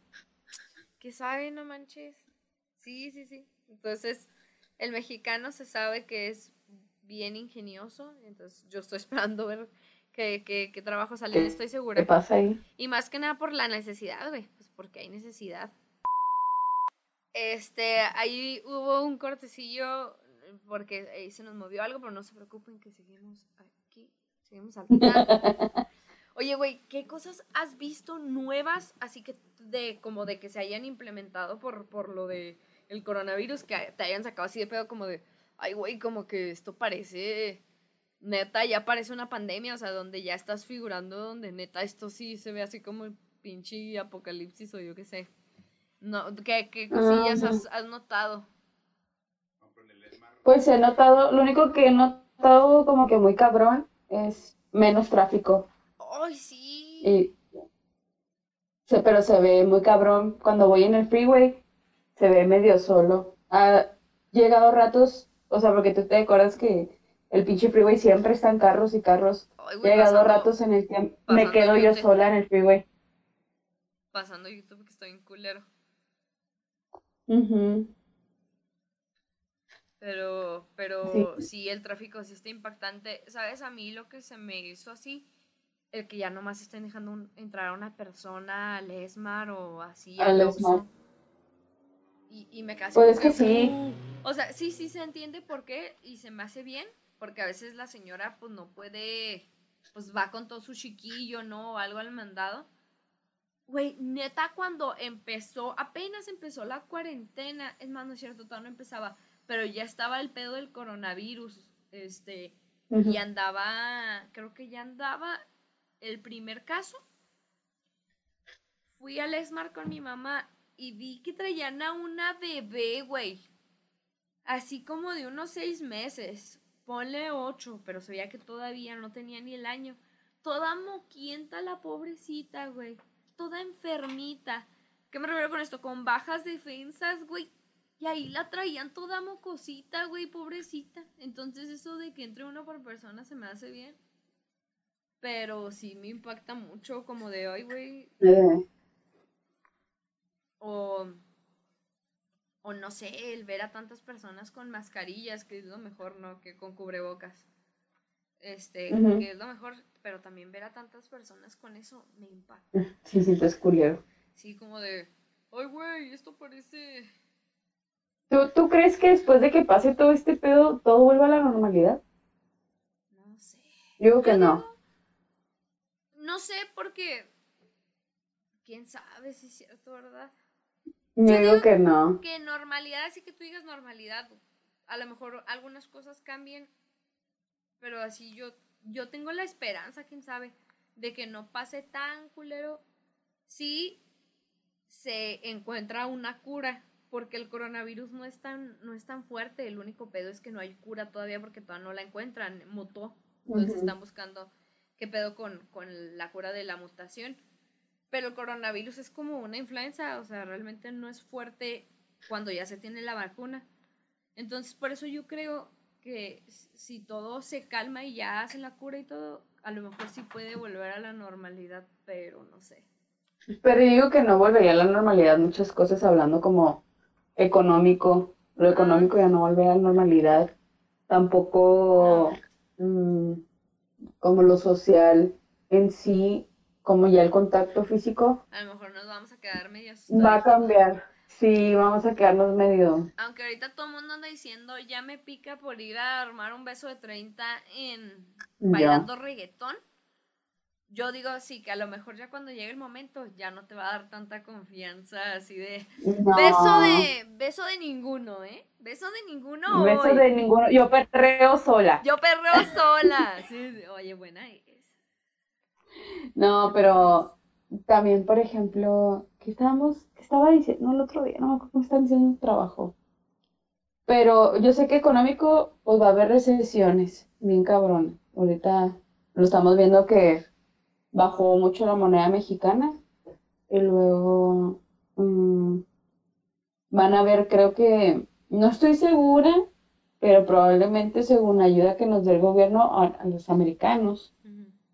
A: ¿Qué sabe, no manches? Sí, sí, sí. Entonces, el mexicano se sabe que es bien ingenioso. Entonces, yo estoy esperando ver qué, qué, qué trabajo sale.
B: ¿Qué-
A: Estoy
B: ¿Qué
A: segura.
B: pasa ahí?
A: Y más que nada por la necesidad, güey. Pues porque hay necesidad. Este, ahí hubo un cortecillo porque ahí se nos movió algo, pero no se preocupen que seguimos aquí. Seguimos al final. Oye, güey, ¿qué cosas has visto nuevas, así que de como de que se hayan implementado por, por lo de el coronavirus, que te hayan sacado así de pedo como de, ay, güey, como que esto parece, neta, ya parece una pandemia, o sea, donde ya estás figurando, donde neta esto sí se ve así como el pinche apocalipsis o yo qué sé. No, ¿qué, qué cosillas has, has notado?
C: No, pero en el Esmar,
B: Pues he notado, lo único que he notado como que muy cabrón es menos tráfico.
A: ¡Ay, sí!
B: Y se, pero se ve muy cabrón. Cuando voy en el freeway, se ve medio solo. Ha llegado ratos, o sea, porque tú te acuerdas que el pinche freeway siempre están carros y carros.
A: Ay,
B: He
A: güey,
B: llegado
A: pasando-
B: ratos en el que me quedo yo sola en el freeway.
A: Pasando YouTube que estoy en culero.
B: Ujú.
A: Pero, pero
B: Sí.
A: sí. el tráfico sí está impactante. ¿Sabes? A mí lo que se me hizo así, el que ya nomás estén dejando un- entrar a una persona al ESMAR o así
B: Al ESMAR.
A: Y, y me casi
B: Pues es que sí.
A: O sea, sí, sí se entiende por qué y se me hace bien, porque a veces la señora pues no puede, pues va con todo su chiquillo, ¿no? O algo al mandado. Güey, neta, cuando empezó, apenas empezó la cuarentena, es más, no es cierto, todavía no empezaba, pero ya estaba el pedo del coronavirus, este, y andaba, creo que ya andaba el primer caso. Fui al Esmar con mi mamá y vi que traían a una bebé, güey. Así como de unos seis meses. Ponle ocho, pero se veía que todavía no tenía ni el año. Toda moquienta la pobrecita, güey. Toda enfermita. ¿Qué me refiero con esto? Con bajas defensas, güey. Y ahí la traían toda mocosita, güey, pobrecita. Entonces eso de que entre uno por persona se me hace bien. Pero sí me impacta mucho como de hoy, güey.
B: Eh,
A: O, o no sé, el ver a tantas personas con mascarillas, que es lo mejor, ¿no? Que con cubrebocas. Este, que es lo mejor, pero también ver a tantas personas con eso me impacta.
B: sí, sí, te es culero.
A: Sí, como de, ay, güey, esto parece...
B: ¿Tú, ¿Tú crees que después de que pase todo este pedo, todo vuelva a la normalidad?
A: No sé.
B: Yo digo que
A: Yo
B: no.
A: digo- no sé porque... ¿Quién sabe si es cierto, verdad?
B: Yo
A: Yo
B: digo
A: digo-
B: que no.
A: que normalidad, así que tú digas normalidad, a lo mejor algunas cosas cambien, pero así yo, yo tengo la esperanza, quién sabe, de que no pase tan culero si se encuentra una cura, porque el coronavirus no es tan, no es tan fuerte, el único pedo es que no hay cura todavía porque todavía no la encuentran, mutó, entonces están buscando qué pedo con, con la cura de la mutación. Pero el coronavirus es como una influenza, o sea, realmente no es fuerte cuando ya se tiene la vacuna. Entonces, por eso yo creo que si todo se calma y ya hace la cura y todo, a lo mejor sí puede volver a la normalidad, pero no sé.
B: Pero digo que no volvería a la normalidad muchas cosas hablando como económico. Lo económico ya no volvería a la normalidad. Tampoco mm, como lo social en sí, como ya el contacto físico.
A: A lo mejor nos vamos a quedar medio
B: Va a cambiar. Sí, vamos a quedarnos medio.
A: Aunque ahorita todo el mundo anda diciendo, ya me pica por ir a armar un beso de 30 en bailando reggaetón. Yo digo sí, que a lo mejor ya cuando llegue el momento ya no te va a dar tanta confianza así de beso de beso de ninguno, ¿eh? Beso de ninguno.
B: Beso de ninguno. Yo perreo sola.
A: Yo perreo sola. Sí, oye, buena es.
B: No, pero también, por ejemplo, ¿qué estábamos, qué estaba diciendo el otro día? No me acuerdo cómo están diciendo el trabajo. Pero yo sé que económico, pues va a haber recesiones, bien cabrón. Ahorita lo estamos viendo que bajó mucho la moneda mexicana y luego mm, van a ver, creo que, no estoy segura, pero probablemente según la ayuda que nos dé el gobierno a, los americanos,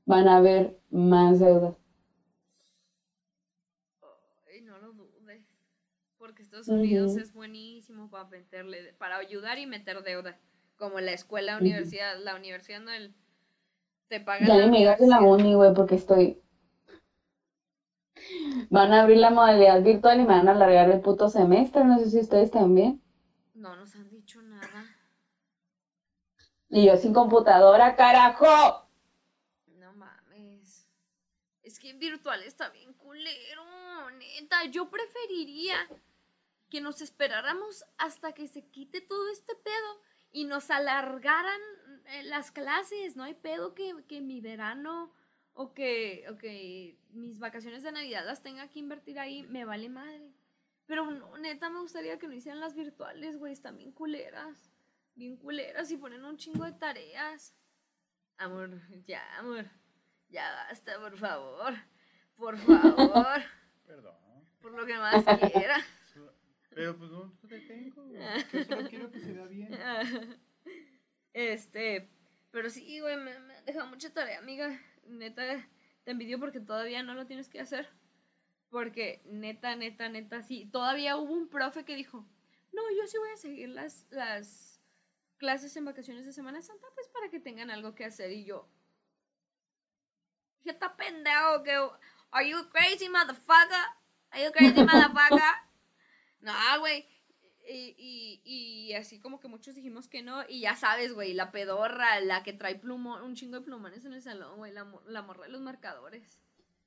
B: van a haber más deudas.
A: no lo dudes, porque Estados Unidos es buenísimo para meterle, para ayudar y meter deuda, como la escuela, universidad, la universidad no el
B: ya ni me digas de la uni, güey, porque estoy. Van a abrir la modalidad virtual y me van a alargar el puto semestre. No sé si ustedes también.
A: No nos han dicho nada.
B: Y yo sin computadora, carajo.
A: No mames. Es que virtual está bien culero, neta. Yo preferiría que nos esperáramos hasta que se quite todo este pedo y nos alargaran eh, las clases, no hay pedo que, que mi verano o que, o que mis vacaciones de Navidad las tenga que invertir ahí, me vale madre. Pero neta me gustaría que no hicieran las virtuales, güey, están bien culeras, bien culeras y ponen un chingo de tareas. Amor, ya, amor, ya basta, por favor, por favor.
C: Perdón.
A: Por lo que más quiera.
C: Pero pues no te tengo. Yo solo quiero que se vea bien.
A: Este, pero sí, güey, me, me ha dejado mucha tarea, amiga. Neta, te envidio porque todavía no lo tienes que hacer. Porque neta, neta, neta, sí. Todavía hubo un profe que dijo, no, yo sí voy a seguir las, las clases en vacaciones de Semana Santa, pues para que tengan algo que hacer. Y yo, ¿qué está pendejo? Que, ¿Are you crazy, motherfucker? ¿Are you crazy, motherfucker? no, güey. Y, y, así como que muchos dijimos que no. Y ya sabes, güey, la pedorra, la que trae plumón, un chingo de plumones en el salón, güey, la, la morra de los marcadores.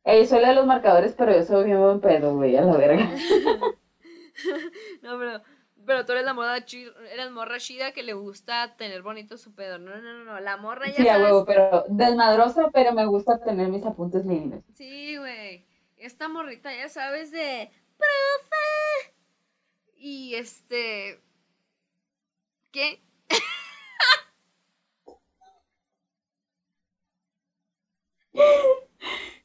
B: Ey, soy la de los marcadores, pero yo soy bien buen pedo, güey, a la verga.
A: no, pero, pero tú eres la morra, eres morra chida que le gusta tener bonito su pedo. No, no, no, no, la morra ya
B: Sí, a huevo, pero desmadrosa, pero me gusta tener mis apuntes lindos.
A: Sí, güey. Esta morrita, ya sabes, de... ¡Profe! Y este... ¿Qué?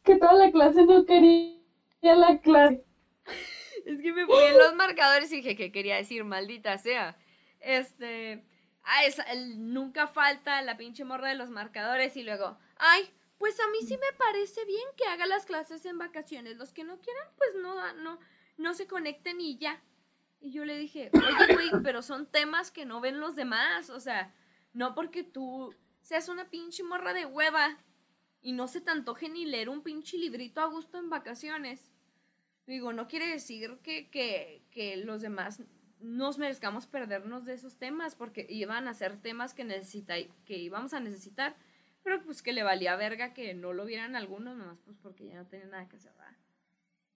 B: que toda la clase no quería la clase.
A: Es que me fui en los marcadores y dije que quería decir, maldita sea. Este. Ah, es, nunca falta la pinche morra de los marcadores y luego, ay, pues a mí sí me parece bien que haga las clases en vacaciones. Los que no quieran, pues no, no, no se conecten y ya. Y yo le dije, oye, güey, pero son temas que no ven los demás. O sea, no porque tú seas una pinche morra de hueva y no se te antoje ni leer un pinche librito a gusto en vacaciones. Digo, no quiere decir que, que, que los demás nos merezcamos perdernos de esos temas porque iban a ser temas que, necesita, que íbamos a necesitar, pero pues que le valía verga que no lo vieran algunos, nomás pues porque ya no tenían nada que hacer.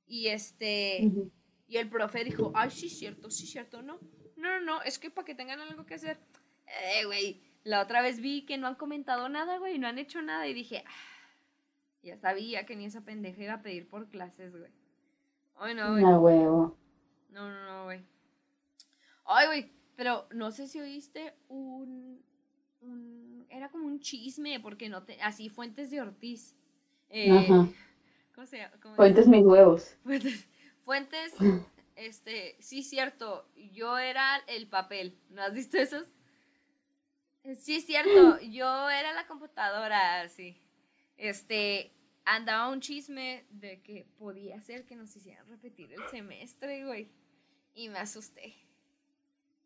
A: Y este... Y el profe dijo, ay, sí, cierto, sí, cierto, no. No, no, no, es que para que tengan algo que hacer. Eh, güey, la otra vez vi que no han comentado nada, güey, no han hecho nada y dije, ah, ya sabía que ni esa pendeja iba a pedir por clases, güey. Ay, no, güey.
B: No, huevo.
A: No, no, no, güey. Ay, güey, pero no sé si oíste un, un, era como un chisme, porque no te, así, Fuentes de Ortiz. Eh,
B: Ajá.
A: ¿Cómo se llama?
B: Fuentes mis huevos.
A: Fuentes, este, sí, cierto, yo era el papel. ¿No has visto esos? Sí, cierto, yo era la computadora, sí. Este, andaba un chisme de que podía ser que nos hicieran repetir el semestre, güey. Y me asusté.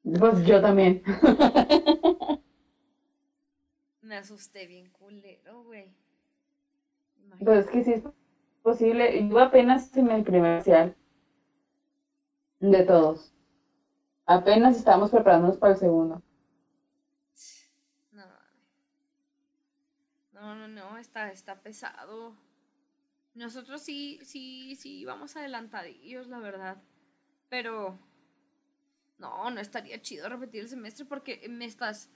B: Pues yo también.
A: Me asusté bien culero, güey.
B: Pues es que sí es posible. Yo apenas en el primer parcial. De todos. Apenas estábamos preparándonos para el segundo.
A: No, no, no, no, está, está pesado. Nosotros sí, sí, sí, vamos adelantadillos, la verdad. Pero no, no estaría chido repetir el semestre porque me estás,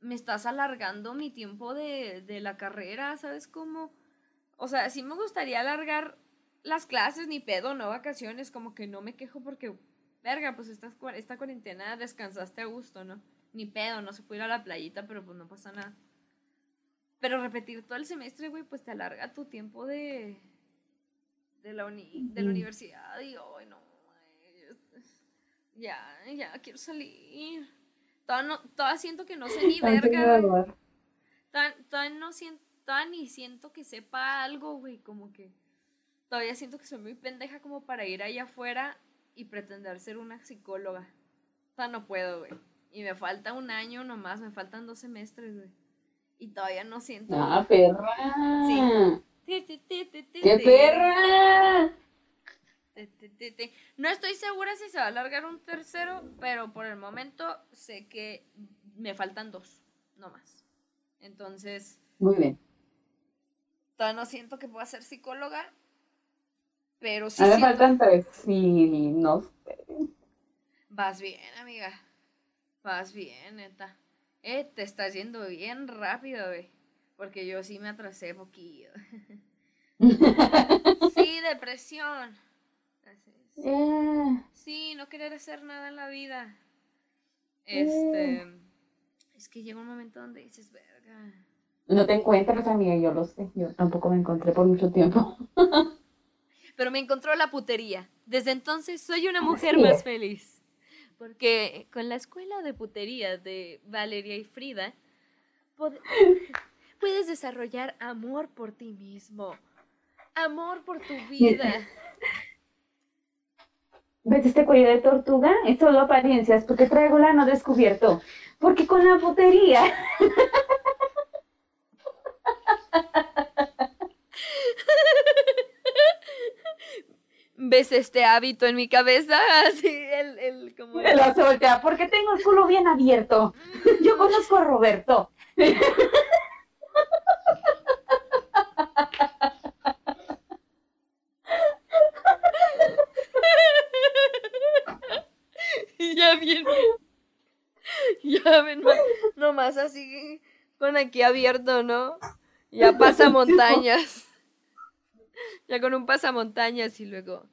A: me estás alargando mi tiempo de, de la carrera, ¿sabes cómo? O sea, sí me gustaría alargar las clases, ni pedo, no vacaciones, como que no me quejo porque, verga, pues esta, esta cuarentena descansaste a gusto, ¿no? Ni pedo, no se puede ir a la playita, pero pues no pasa nada. Pero repetir todo el semestre, güey, pues te alarga tu tiempo de, de, la, uni, de la universidad y, ay, no, ya, ya, quiero salir. Todavía, no, todavía siento que no sé ni verga. Todavía, todavía no siento, todavía ni siento que sepa algo, güey, como que todavía siento que soy muy pendeja como para ir allá afuera y pretender ser una psicóloga. Todavía no puedo, güey. Y me falta un año nomás, me faltan dos semestres, güey. Y todavía no siento.
B: ¡Ah, perra! Sí. ¡Qué perra!
A: No estoy segura si se va a alargar un tercero, pero por el momento sé que me faltan dos, no más. Entonces.
B: Muy bien.
A: Todavía no siento que pueda ser psicóloga, pero sí.
B: A me faltan tres y no sé.
A: Vas bien, amiga. Vas bien, neta. Eh, te estás yendo bien rápido, güey. Porque yo sí me atrasé poquillo. sí, depresión. Sí, no querer hacer nada en la vida. Este. Es que llega un momento donde dices, verga.
B: No te encuentras, amiga, yo lo sé. Yo tampoco me encontré por mucho tiempo.
A: Pero me encontró la putería. Desde entonces soy una mujer más feliz. Porque con la escuela de putería de Valeria y Frida, puedes desarrollar amor por ti mismo. Amor por tu vida.
B: ¿Ves este cuello de tortuga? Es solo apariencias, porque traigo no descubierto. Porque con la putería.
A: ¿Ves este hábito en mi cabeza? Así, el, el, como...
B: El... La porque tengo el culo bien abierto. Yo conozco a Roberto.
A: ya bien. Ya ven, nomás así con aquí abierto, ¿no? Ya pasa montañas. Ya con un pasamontañas y luego.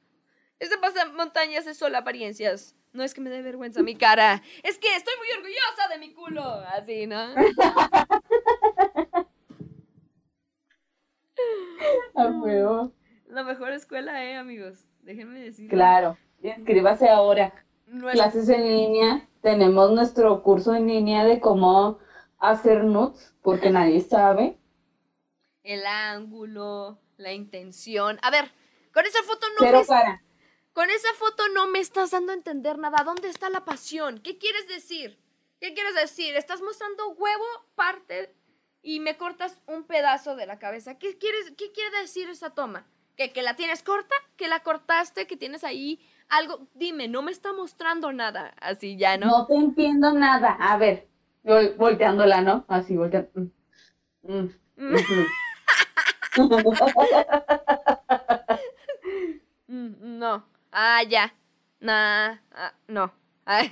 A: Este pasamontañas es solo apariencias. No es que me dé vergüenza mi cara. Es que estoy muy orgullosa de mi culo. Así, ¿no?
B: A
A: La mejor escuela, eh, amigos. Déjenme decir.
B: Claro. Inscríbase ahora clases en línea, tenemos nuestro curso en línea de cómo hacer nudes, porque nadie sabe.
A: El ángulo, la intención. A ver, con esa foto no me... Con esa foto no me estás dando a entender nada. ¿Dónde está la pasión? ¿Qué quieres decir? ¿Qué quieres decir? Estás mostrando huevo, parte, y me cortas un pedazo de la cabeza. ¿Qué, quieres, qué quiere decir esa toma? ¿Que, ¿Que la tienes corta? ¿Que la cortaste? ¿Que tienes ahí algo, dime, no me está mostrando nada, así ya, ¿no?
B: No te entiendo nada. A ver, volteándola, ¿no? Así, volteando. Mm, mm,
A: mm, no. Ah, ya. Nah, ah, no. Ay.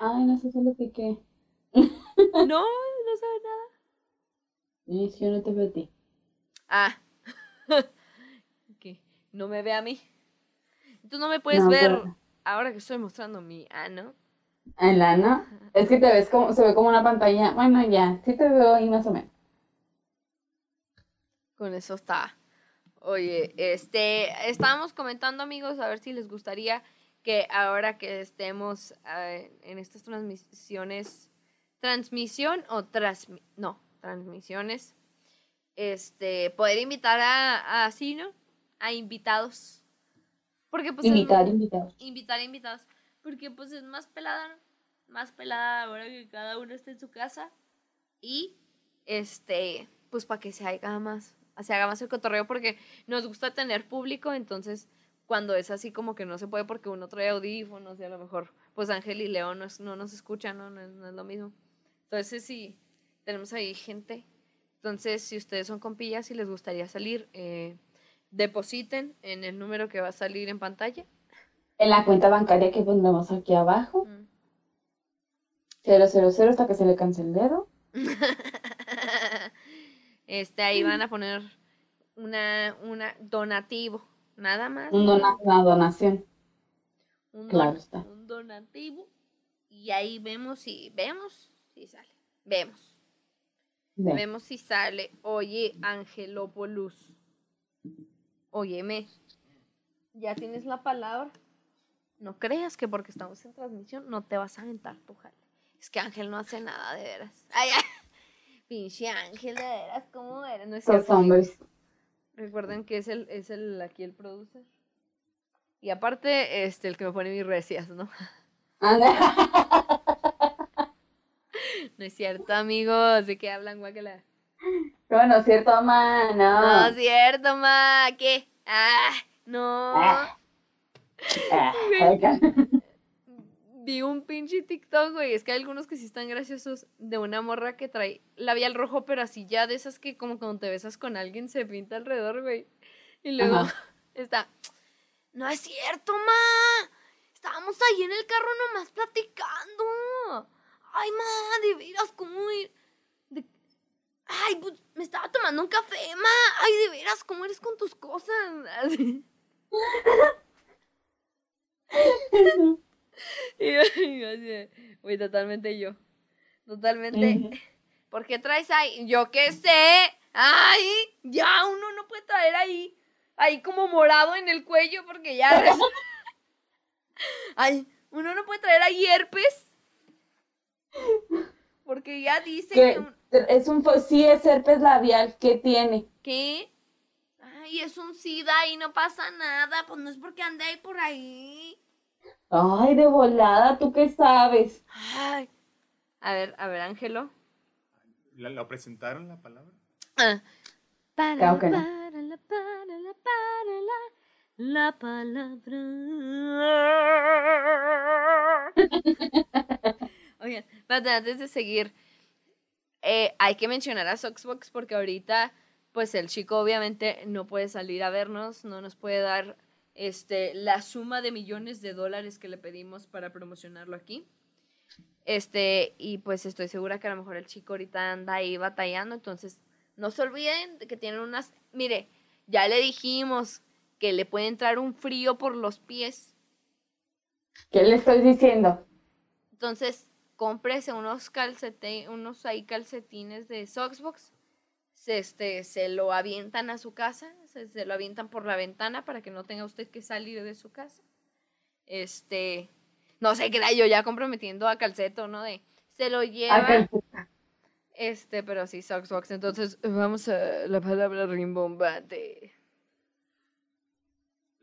B: Ay, no sé solo que qué.
A: no, no sabe nada.
B: Si yo no te veo a ti.
A: Ah no me ve a mí. Tú no me puedes ver ahora que estoy mostrando mi ano.
B: ¿El ano? Es que te ves como, se ve como una pantalla. Bueno, ya, sí te veo ahí más o menos.
A: Con eso está. Oye, este, estábamos comentando amigos, a ver si les gustaría que ahora que estemos eh, en estas transmisiones, transmisión o transmi, no, transmisiones, este, poder invitar a, a así, ¿no? A invitados. Porque pues es
B: Invitar,
A: más-
B: invitados.
A: invitar invitados. Porque pues es más pelada, ¿no? Más pelada ahora que cada uno esté en su casa. Y este, pues para que se haga más, se haga más el cotorreo porque nos gusta tener público, entonces cuando es así como que no se puede porque uno trae audífonos y a lo mejor pues Ángel y León no, es- no nos escuchan, ¿no? No es, no es lo mismo. Entonces sí, tenemos ahí gente. Entonces si ustedes son compillas y les gustaría salir, eh, depositen en el número que va a salir en pantalla.
B: En la cuenta bancaria que pondremos aquí abajo,
A: Mm.
B: 000 hasta que se le canse el dedo.
A: Este, ahí van a poner una, una donativo, nada más.
B: Un una donación.
A: un,
B: claro está.
A: un donativo. Y ahí vemos si, vemos si sale. Vemos,
B: Ve.
A: vemos si sale. Oye, Angelopoulos. Óyeme, ¿ya tienes la palabra? No creas que porque estamos en transmisión no te vas a aventar tu jale. Es que Ángel no hace nada, de veras. Ay, ay. Pinche Ángel, de veras, ¿cómo eres? No es
B: Los
A: cierto,
B: hombres.
A: Recuerden que es el, es el aquí el producer. Y aparte, este, el que me pone mis recias, ¿no? No es cierto, amigos. ¿De qué hablan, guácala?
B: Bueno, es cierto, ma,
A: No
B: no.
A: es cierto, ma. ¿Qué? Ah, no.
B: Ah. Ah.
A: Vi un pinche TikTok, güey. Es que hay algunos que sí están graciosos. De una morra que trae labial rojo, pero así ya de esas que como cuando te besas con alguien se pinta alrededor, güey. Y luego
B: Ajá.
A: está. No es cierto, ma. Estábamos ahí en el carro nomás platicando. Ay, ma, de veras, ¿cómo? ir- de- Ay, pues me estaba tomando un café, ma. Ay, de veras, ¿cómo eres con tus cosas? Así. Y yo, y yo así de, güey, totalmente yo. Totalmente.
B: Ujú.
A: ¿Por qué traes ahí? Yo qué sé. Ay, ya uno no puede traer ahí. Ahí como morado en el cuello porque ya. res- Ay, uno no puede traer ahí herpes. Porque ya dice
B: Que
A: que. un-
B: es un sí es herpes labial que tiene.
A: ¿Qué? Ay, es un SIDA y no pasa nada. Pues no es porque ande ahí por ahí.
B: Ay, de volada, ¿tú qué sabes?
A: Ay. A ver, a ver, Ángelo.
C: ¿La, la presentaron la palabra?
A: Ah. Para
B: Claro que no.
A: para la, para la, para la, la palabra. Oigan, antes de seguir, eh, hay que mencionar a Soxbox porque ahorita, pues el chico obviamente no puede salir a vernos, no nos puede dar este, la suma de millones de dólares que le pedimos para promocionarlo aquí. Este, y pues estoy segura que a lo mejor el chico ahorita anda ahí batallando, entonces no se olviden de que tienen unas, mire, ya le dijimos que le puede entrar un frío por los pies,
B: ¿Qué le estoy diciendo?
A: entonces cómprese unos calcetines, unos ahí calcetines de Soxbox, se, este, se lo avientan a su casa, se, se lo avientan por la ventana para que no tenga usted que salir de su casa. Este, no sé qué era yo ya comprometiendo a Calceto, ¿no? De, se lo lleva. Este, pero sí, Soxbox. Entonces, vamos a la palabra rimbombante.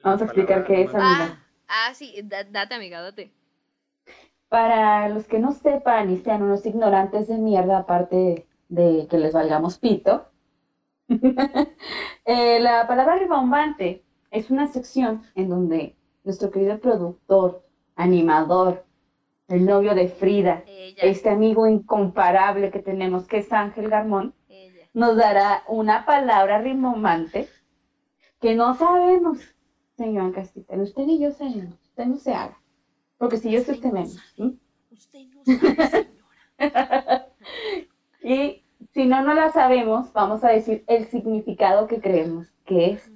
B: Vamos a explicar qué es, amiga.
A: Ah, ah, sí, da- date, amiga, date.
B: Para los que no sepan y sean unos ignorantes de mierda, aparte de que les valgamos pito, eh, la palabra ribombante es una sección en donde nuestro querido productor, animador, el novio de Frida,
A: Ella,
B: este amigo incomparable que tenemos, que es Ángel Garmón,
A: ella.
B: nos dará una palabra rimbombante que no sabemos, señor Castita. Usted y yo sabemos, usted no se haga. Porque si yo sé, usted menos. ¿sí?
A: Usted no sabe, señora.
B: Y si no, no la sabemos, vamos a decir el significado que creemos que es.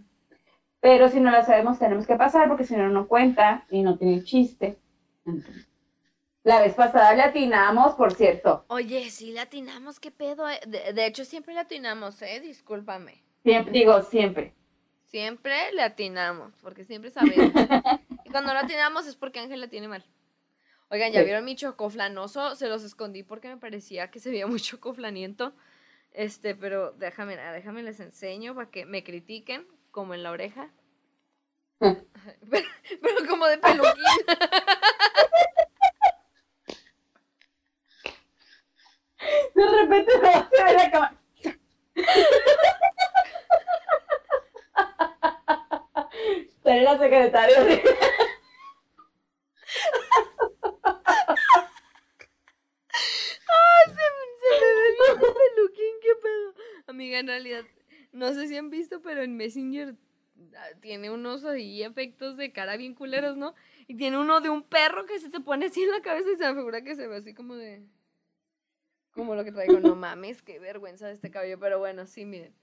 B: Pero si no la sabemos, tenemos que pasar porque si no, no cuenta y no tiene chiste. Entonces, La vez pasada le atinamos, por cierto.
A: Oye, sí latinamos, qué pedo. eh? De, de hecho, siempre latinamos, ¿eh? Discúlpame.
B: Siempre, digo, siempre.
A: Siempre le atinamos, porque siempre sabemos. y cuando no atinamos es porque Ángel la tiene mal. Oigan, ¿ya
B: Sí.
A: vieron mi chocoflanoso? Se los escondí porque me parecía que se veía muy chocoflaniento. Este, pero déjame, ah, déjame les enseño para que me critiquen, como en la oreja. pero, pero como de peluquín.
B: De repente se va a la cámara. Seré la secretaria de...
A: se, me- se me ve bien de peluquín, qué pedo. Amiga, en realidad, no sé si han visto, pero en Messenger ah, tiene unos ahí efectos de cara bien culeros, ¿no? Y tiene uno de un perro que se te pone así en la cabeza y se me figura que se ve así como de... Como lo que traigo, no mames, qué vergüenza de este cabello, pero bueno, sí, miren.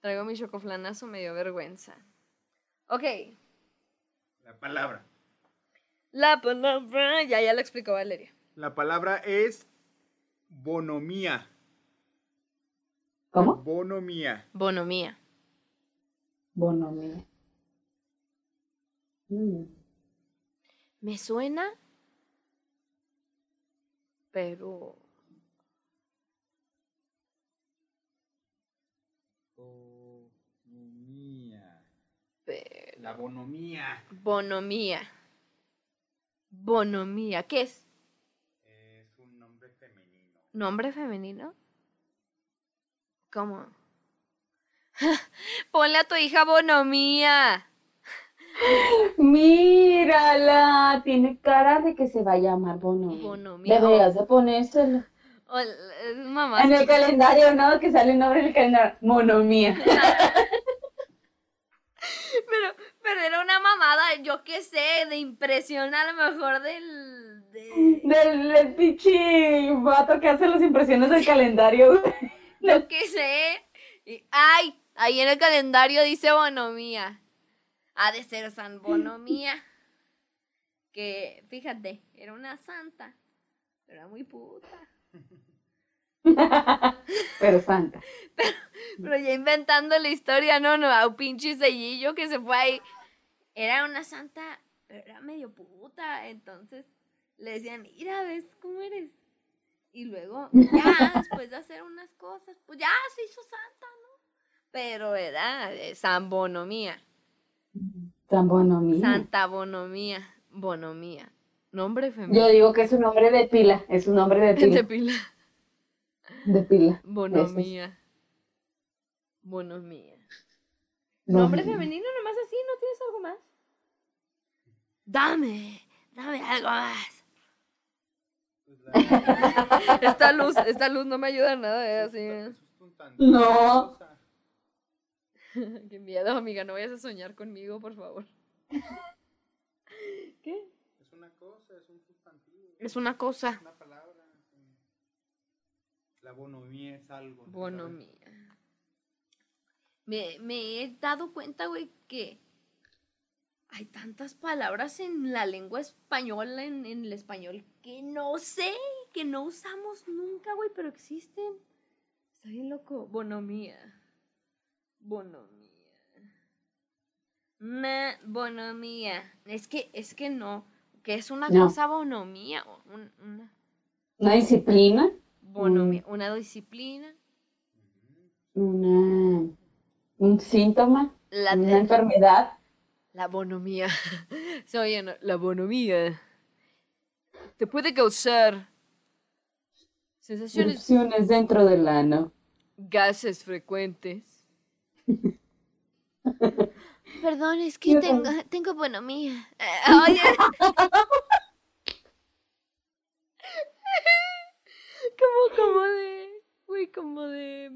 A: Traigo mi chocoflanazo, me dio vergüenza. Ok,
C: La palabra.
A: la palabra, ya, ya lo explicó Valeria.
C: La palabra es bonomía.
B: ¿Cómo?
C: Bonomía.
A: Bonomía.
B: Bonomía. Mm.
A: Me suena, pero
C: Bonomía.
A: Pero-
C: La bonomía.
A: Bonomía. Bonomía. ¿Qué es?
C: Es un nombre femenino.
A: ¿Nombre femenino? ¿Cómo? Ponle a tu hija Bonomía.
B: Mírala, tiene cara de que se va a llamar Bonomía.
A: Bonomía.
B: Deberías de ponérselo.
A: Mamá.
B: En el calendario, ¿no? Que sale el nombre en el calendario. Monomía.
A: Pero, pero era una mamada, yo qué sé, de impresión a lo mejor del... de-
B: Del, del pinche vato que hace las impresiones del calendario.
A: Yo qué sé. Y, ay, ahí en el calendario dice bonomía. Ha de ser San Bonomía. Que, fíjate, era una santa. Pero era muy puta.
B: Pero santa.
A: Pero ya inventando la historia, no, no, a un pinche sellillo que se fue ahí. Era una santa, pero era medio puta. Entonces le decían, mira, ¿ves cómo eres? Y luego, ya, después de hacer unas cosas, pues ya se hizo santa, ¿no? Pero era de San Bonomía.
B: Tan bonomía.
A: Santa Bonomía. Bonomía. Nombre
B: Yo
A: femenino.
B: digo que es un nombre de pila. Es un nombre de
A: De
B: pila.
A: pila.
B: De pila.
A: Bonomía. Bonomía. Nombre femenino nomás así, ¿no tienes algo más? Dame, dame algo más. Esta luz, esta luz no me ayuda en nada, eh, así.
B: No.
A: Qué miedo, amiga, no vayas a soñar conmigo, por favor. ¿Qué?
C: Es una cosa, es un sustantivo,
A: Es una cosa.
C: es una palabra. La bonomía es algo. ¿no?
A: Bonomía. Me, me he dado cuenta, güey, que hay tantas palabras en la lengua española, en, en el español, que no sé, que no usamos nunca, güey, pero existen. Está bien loco. Bonomía. Bonomía. Me, bonomía. Es que, es que no. Que es una
B: No.
A: cosa bonomía. una
B: Una disciplina.
A: bonomía. Una disciplina.
B: Una, un síntoma.
A: La,
B: Una enfermedad.
A: La bonomía. Se oye. La bonomía. Te puede causar sensaciones,
B: Erupciones dentro del ano.
A: gases frecuentes. Perdón, es que tengo, tengo bonomía. Eh, oye. como, como de. Uy, como de.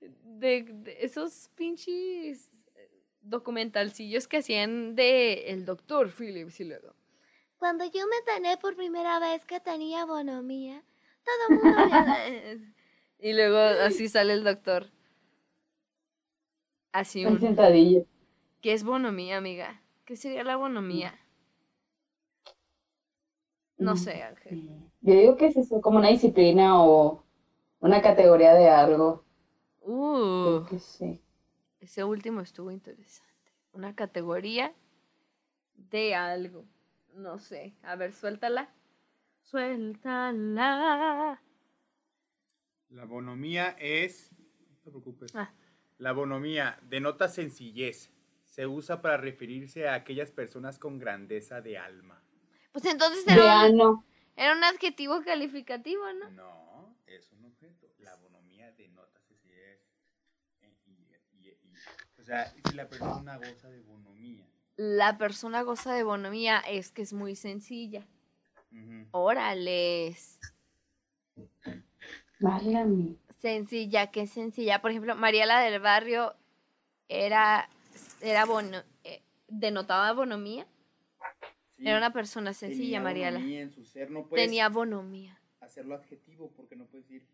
A: De, de esos pinches documentalcillos que hacían de el doctor Phillips y luego. Cuando yo me enteré por primera vez que tenía bonomía, todo el mundo me... y luego así sale el doctor. Así
B: Un
A: un...
B: sentadillo.
A: ¿Qué es bonomía, amiga? ¿Qué sería la bonomía? No
B: Mm.
A: sé, Ángel.
B: Yo digo que es eso, como una disciplina o una categoría de algo.
A: Uh,
B: Yo qué sé.
A: ese último estuvo interesante. una categoría de algo. No sé. A ver, suéltala. Suéltala.
C: La bonomía es. No te preocupes.
A: Ah.
C: La bonomía denota sencillez. Se usa para referirse a aquellas personas con grandeza de alma.
A: Pues entonces era un,
B: ano.
A: era un adjetivo calificativo, ¿no?
C: No, es un objeto. La bonomía denota sencillez. eh, y- y- y- o sea, si la persona goza de bonomía.
A: La persona goza de bonomía es que es muy sencilla.
C: Ujú.
A: Órales.
B: Válgame.
A: Sencilla, que sencilla. Por ejemplo, Mariela del Barrio era, era bono, eh, denotaba bonomía.
C: Sí,
A: Era una persona
C: tenía
A: sencilla, Mariela.
C: bonomía en su ser. No puedes
A: Tenía bonomía.
C: hacerlo adjetivo porque no puedes decir.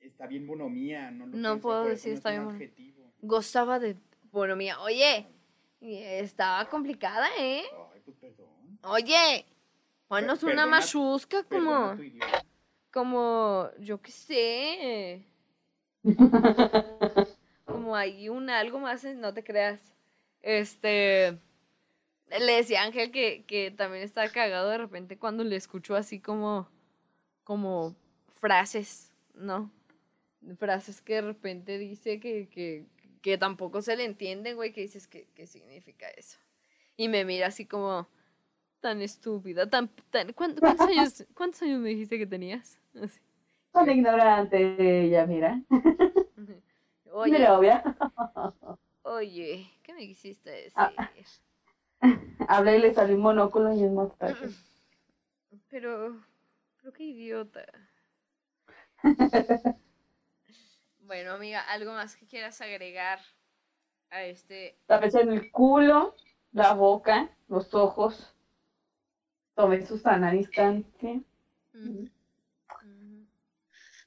C: Está bien bonomía. No, lo
A: No puedo decir está bien bono-
C: adjetivo.
A: Gozaba de bonomía. Oye, estaba complicada, ¿eh?
C: Ay, pues perdón.
A: Oye, ponnos
C: Per-
A: una machusca como, como, yo qué sé. como hay un algo más, en- no te creas. Este, le decía a Ángel que, que también estaba cagado de repente cuando le escuchó así como, como frases, ¿no? Frases que de repente dice que, que, que tampoco se le entienden, güey, que dices, ¿qué, qué significa eso? Y me mira así como, tan estúpida, tan, tan ¿cuánto- cuántos, años, ¿cuántos años me dijiste que tenías? Así.
B: Tan ignorante ella, mira.
A: Oye,
B: Mira, obvia.
A: oye, ¿qué me quisiste decir?
B: Ah. Habla y le salió un monóculo y un mostacho.
A: Pero, pero qué idiota. Bueno, amiga, ¿algo más que quieras agregar a este?
B: Tapes en el culo, la boca, los ojos. Tome su sana distancia.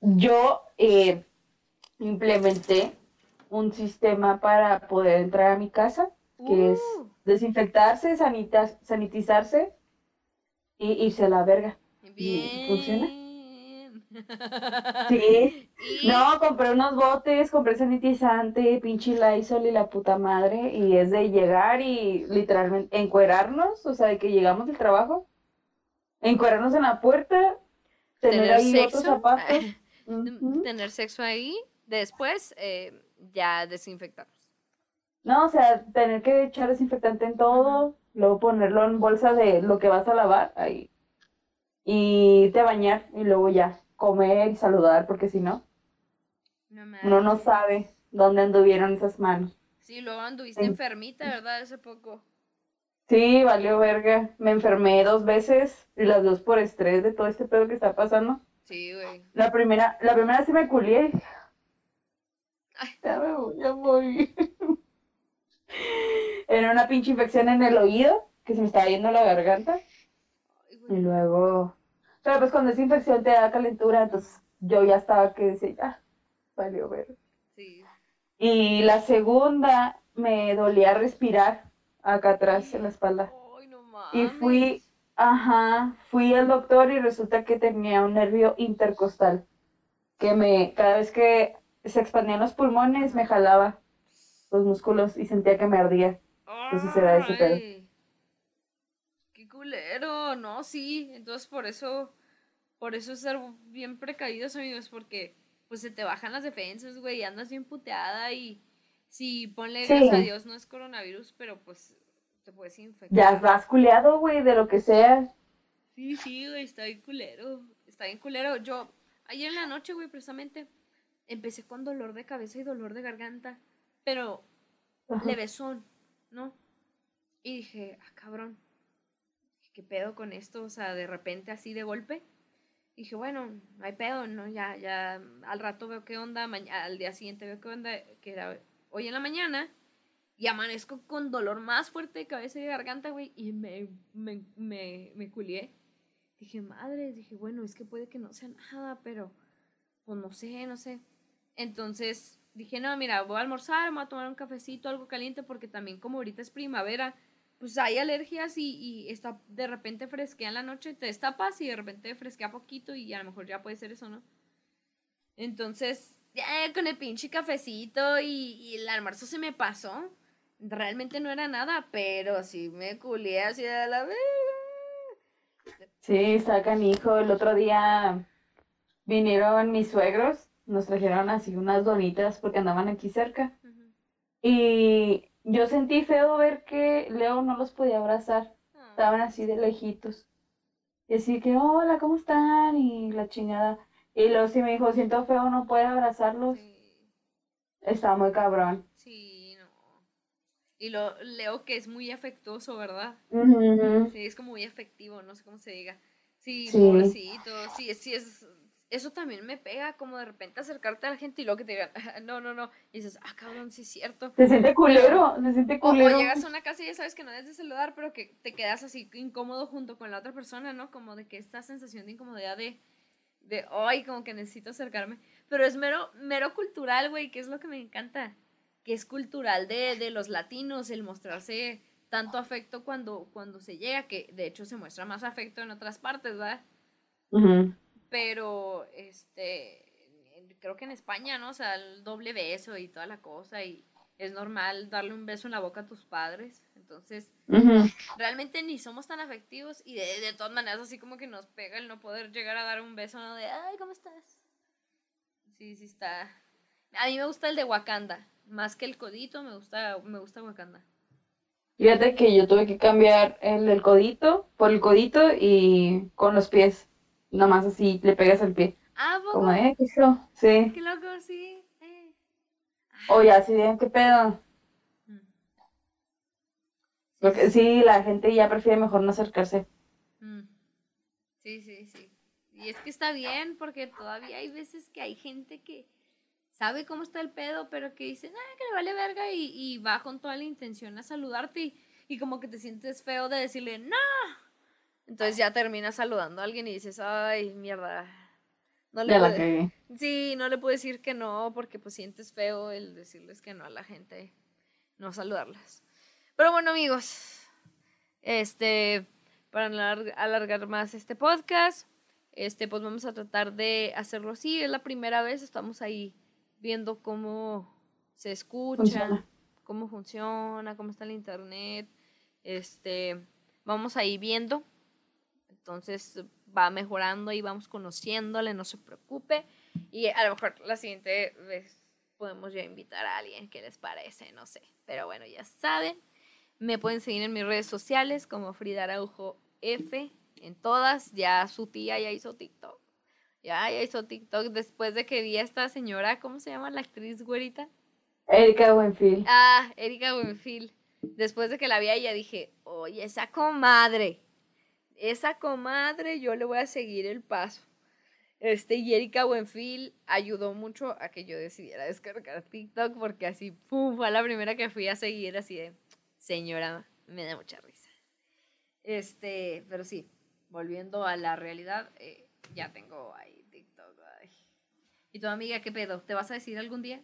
B: Yo eh, implementé un sistema para poder entrar a mi casa, que es
A: Uh,
B: desinfectarse, sanita- sanitizarse y irse a la verga.
A: bien.
B: funciona? Sí.
A: Y-
B: No, compré unos botes, compré sanitizante, pinche Lysol y la puta madre. Y es de llegar y literalmente encuerarnos, o sea, de que llegamos del trabajo, encuerarnos en la puerta, tener,
A: tener
B: ahí otros
A: sexo.
B: zapatos. Ujú.
A: tener sexo ahí. Después, eh, ya desinfectarnos.
B: No, o sea, tener que echar desinfectante en todo, luego ponerlo en bolsa de lo que vas a lavar ahí. Y te bañar y luego ya comer y saludar, porque si no,
A: No
B: uno no sabe dónde anduvieron esas manos.
A: Sí, luego anduviste
B: Sí.
A: enfermita, ¿verdad? Hace poco.
B: Sí, valió verga. Me enfermé dos veces y las dos por estrés de todo este pedo que está pasando.
A: Sí, güey.
B: La primera, la primera sí me culié.
A: Ay.
B: Ya me voy a morir. Era una pinche infección en el oído que se me estaba yendo la garganta.
A: Ay,
B: Y luego, pero pues cuando esa infección te da calentura, entonces yo ya estaba que decía, ya, valió ver.
A: Sí.
B: Y la segunda me dolía respirar acá atrás en la espalda.
A: Ay, no mames.
B: Y fui, ajá, fui al doctor y resulta que tenía un nervio intercostal, que me, cada vez que se expandían los pulmones, me jalaba los músculos y sentía que me ardía. Entonces era ese pedo.
A: Qué culero, no, sí. Entonces por eso, por eso ser bien precavidos, amigos, porque pues se te bajan las defensas, güey, y andas bien puteada y si ponle
B: Sí.
A: gracias a Dios no es coronavirus, pero pues te puedes infectar.
B: Ya vas culeado, güey, de lo que sea.
A: Sí, sí, güey, está bien culero. Está bien culero. Yo, ayer en la noche, güey, precisamente, empecé con dolor de cabeza y dolor de garganta, pero
B: Ajá.
A: levesón, ¿no? Y dije, ah, cabrón, ¿qué pedo con esto? O sea, de repente así de golpe. Dije, bueno, no hay pedo, ¿no? Ya, ya al rato veo qué onda, al día siguiente veo qué onda, que era hoy en la mañana, y amanezco con dolor más fuerte de cabeza y de garganta, güey, y me, me, me, me culié. Dije, madre, dije, bueno, es que puede que no sea nada, pero pues no sé, no sé. Entonces dije, no, mira, voy a almorzar, me voy a tomar un cafecito, algo caliente, porque también como ahorita es primavera, pues hay alergias y, y está de repente fresquea en la noche, te destapas y de repente fresquea poquito y a lo mejor ya puede ser eso, ¿no? Entonces, ya con el pinche cafecito y, y el almuerzo se me pasó. realmente no era nada, pero sí me culié así de la vez.
B: Sí, está canijo. El otro día vinieron mis suegros, nos trajeron así unas donitas porque andaban aquí cerca. Y yo sentí feo ver que Leo no los podía abrazar. Estaban así de lejitos. Y así que, hola, ¿cómo están? Y la chingada. Y luego sí me dijo, siento feo, no puedo abrazarlos.
A: Sí,
B: Está muy cabrón.
A: sí, no. Y lo leo que es muy afectuoso, ¿verdad? Sí, es como muy afectivo, no sé cómo se diga. Sí,
B: Sí.
A: pobrecito. Sí, sí, es. Eso también me pega, como de repente acercarte a la gente y luego que te digan, no, no, no. Y dices, ah, cabrón, sí es cierto.
B: Se siente culero, se siente
A: O, o
B: culero.
A: llegas a una casa y ya sabes que no debes de saludar, pero que te quedas así incómodo junto con la otra persona, ¿no? Como de que esta sensación de incomodidad de, de ay, como que necesito acercarme. Pero es mero, mero cultural, güey, que es lo que me encanta. Que es cultural de, de los latinos el mostrarse tanto afecto cuando, cuando se llega, que de hecho se muestra más afecto en otras partes, ¿verdad?
B: Ujú.
A: Pero, este, creo que en España, ¿no? O sea, el doble beso y toda la cosa, y es normal darle un beso en la boca a tus padres. Entonces, realmente ni somos tan afectivos y de, de todas maneras así como que nos pega el no poder llegar a dar un beso, ¿no? De, ay, ¿cómo estás? Sí, sí está. A mí me gusta el de Wakanda, más que el codito, me gusta, me gusta Wakanda.
B: Fíjate que yo tuve que cambiar el del codito por el codito y con los pies. Nomás así le pegas al pie.
A: Ah, ¿poco?
B: Como, eh, ¿qué? Sí.
A: Qué loco, sí. eh.
B: O ya, así de, ¿qué pedo?
A: Mm.
B: Porque sí, la gente ya prefiere mejor no acercarse.
A: Mm. Sí, sí, sí. Y es que está bien porque todavía hay veces que hay gente que sabe cómo está el pedo, pero que dice, ah, que le vale verga y, y va con toda la intención a saludarte y, y como que te sientes feo de decirle, no. Entonces ya terminas saludando a alguien y dices, ay, mierda. No le
B: Ya la cagué.
A: Sí, no le puedo decir que no porque pues sientes feo el decirles que no a la gente, no saludarlas. Pero bueno amigos, este, para no alargar más este podcast, este, pues vamos a tratar de hacerlo así. Es la primera vez, estamos ahí viendo cómo se escucha,
B: Funciona.
A: cómo funciona, cómo está el internet. Este, vamos ahí viendo. Entonces va mejorando y vamos conociéndole, no se preocupe. Y a lo mejor la siguiente vez podemos ya invitar a alguien que les parece, no sé. Pero bueno, ya saben. Me pueden seguir en mis redes sociales como Frida Araujo F. En todas, ya su tía ya hizo TikTok. Ya, ya hizo TikTok después de que vi a esta señora, ¿cómo se llama la actriz güerita?
B: Erika Buenfil.
A: Ah, Erika Buenfil. Después de que la vi a ella dije, oye, esa comadre, esa comadre, yo le voy a seguir el paso. Este, y Erika Buenfil ayudó mucho a que yo decidiera descargar TikTok porque así, pum, fue la primera que fui a seguir así de, señora, me da mucha risa. Este, pero sí, volviendo a la realidad, eh, ya tengo ahí TikTok. ay. ¿Y tu amiga qué pedo? ¿Te vas a decir algún día?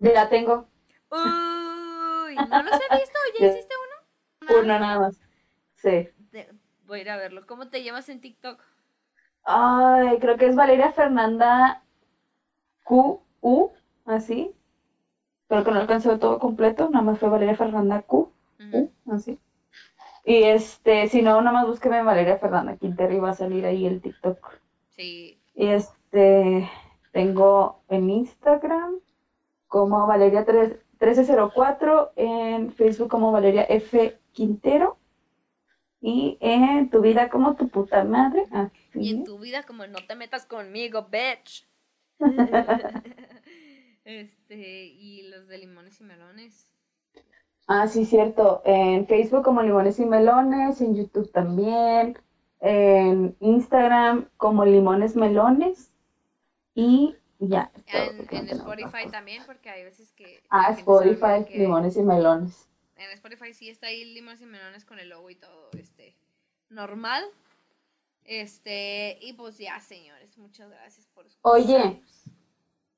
B: Ya tengo
A: Uy, no los he visto. ¿Ya
B: Ya.
A: hiciste uno?
B: uno nada más. Sí.
A: Te- Voy a ir a verlo. ¿Cómo te llamas en TikTok?
B: Ay, creo que es Valeria Fernanda Q, U, así. Pero que no alcanzó todo completo, nada más fue Valeria Fernanda Q. U, así. Y este, si no, nada más búsqueme Valeria Fernanda Quintero y va a salir ahí el TikTok.
A: Sí.
B: Y este, tengo en Instagram como Valeria 3 1304, en Facebook como Valeria F. Quintero y en tu vida como tu puta madre.
A: Y en
B: Así.
A: tu vida, como no te metas conmigo, bitch. este, y los de limones y melones.
B: Ah, sí, cierto. En Facebook como Limones y Melones, en YouTube también, en Instagram como Limones Melones y ya.
A: En, en Spotify también, porque hay veces que.
B: Ah, Spotify,
A: que-
B: Limones y Melones.
A: En Spotify sí está ahí limones y melones con el logo y todo, este, normal. Este, y pues ya, señores, muchas gracias por
B: Oye.
A: escucharnos.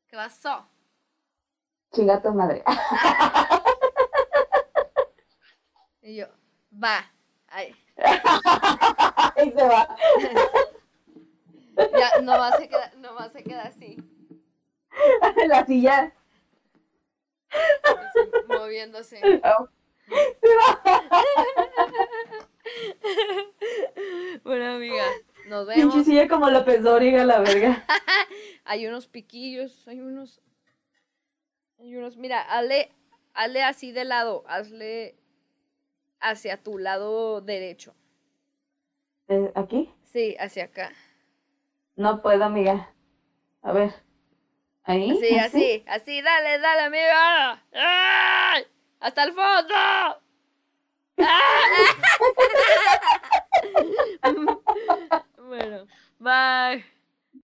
A: ¿Qué pasó?
B: Chinga tu madre.
A: Y yo, va. Ay,
B: Ahí se va.
A: ya, nomás se queda, nomás se queda así.
B: La silla.
A: Moviéndose. bueno, amiga, nos
B: Pinche
A: vemos.
B: silla como López Dóriga, la verga.
A: Hay unos piquillos, hay unos. Hay unos. Mira, hazle, hazle así de lado, hazle hacia tu lado derecho.
B: ¿Aquí?
A: Sí, hacia acá.
B: No puedo, amiga. A ver. ¿Ahí?
A: Sí, así, así, dale, dale, amiga. ¡Ay! ¡Hasta el fondo! ¡Ah! bueno, bye.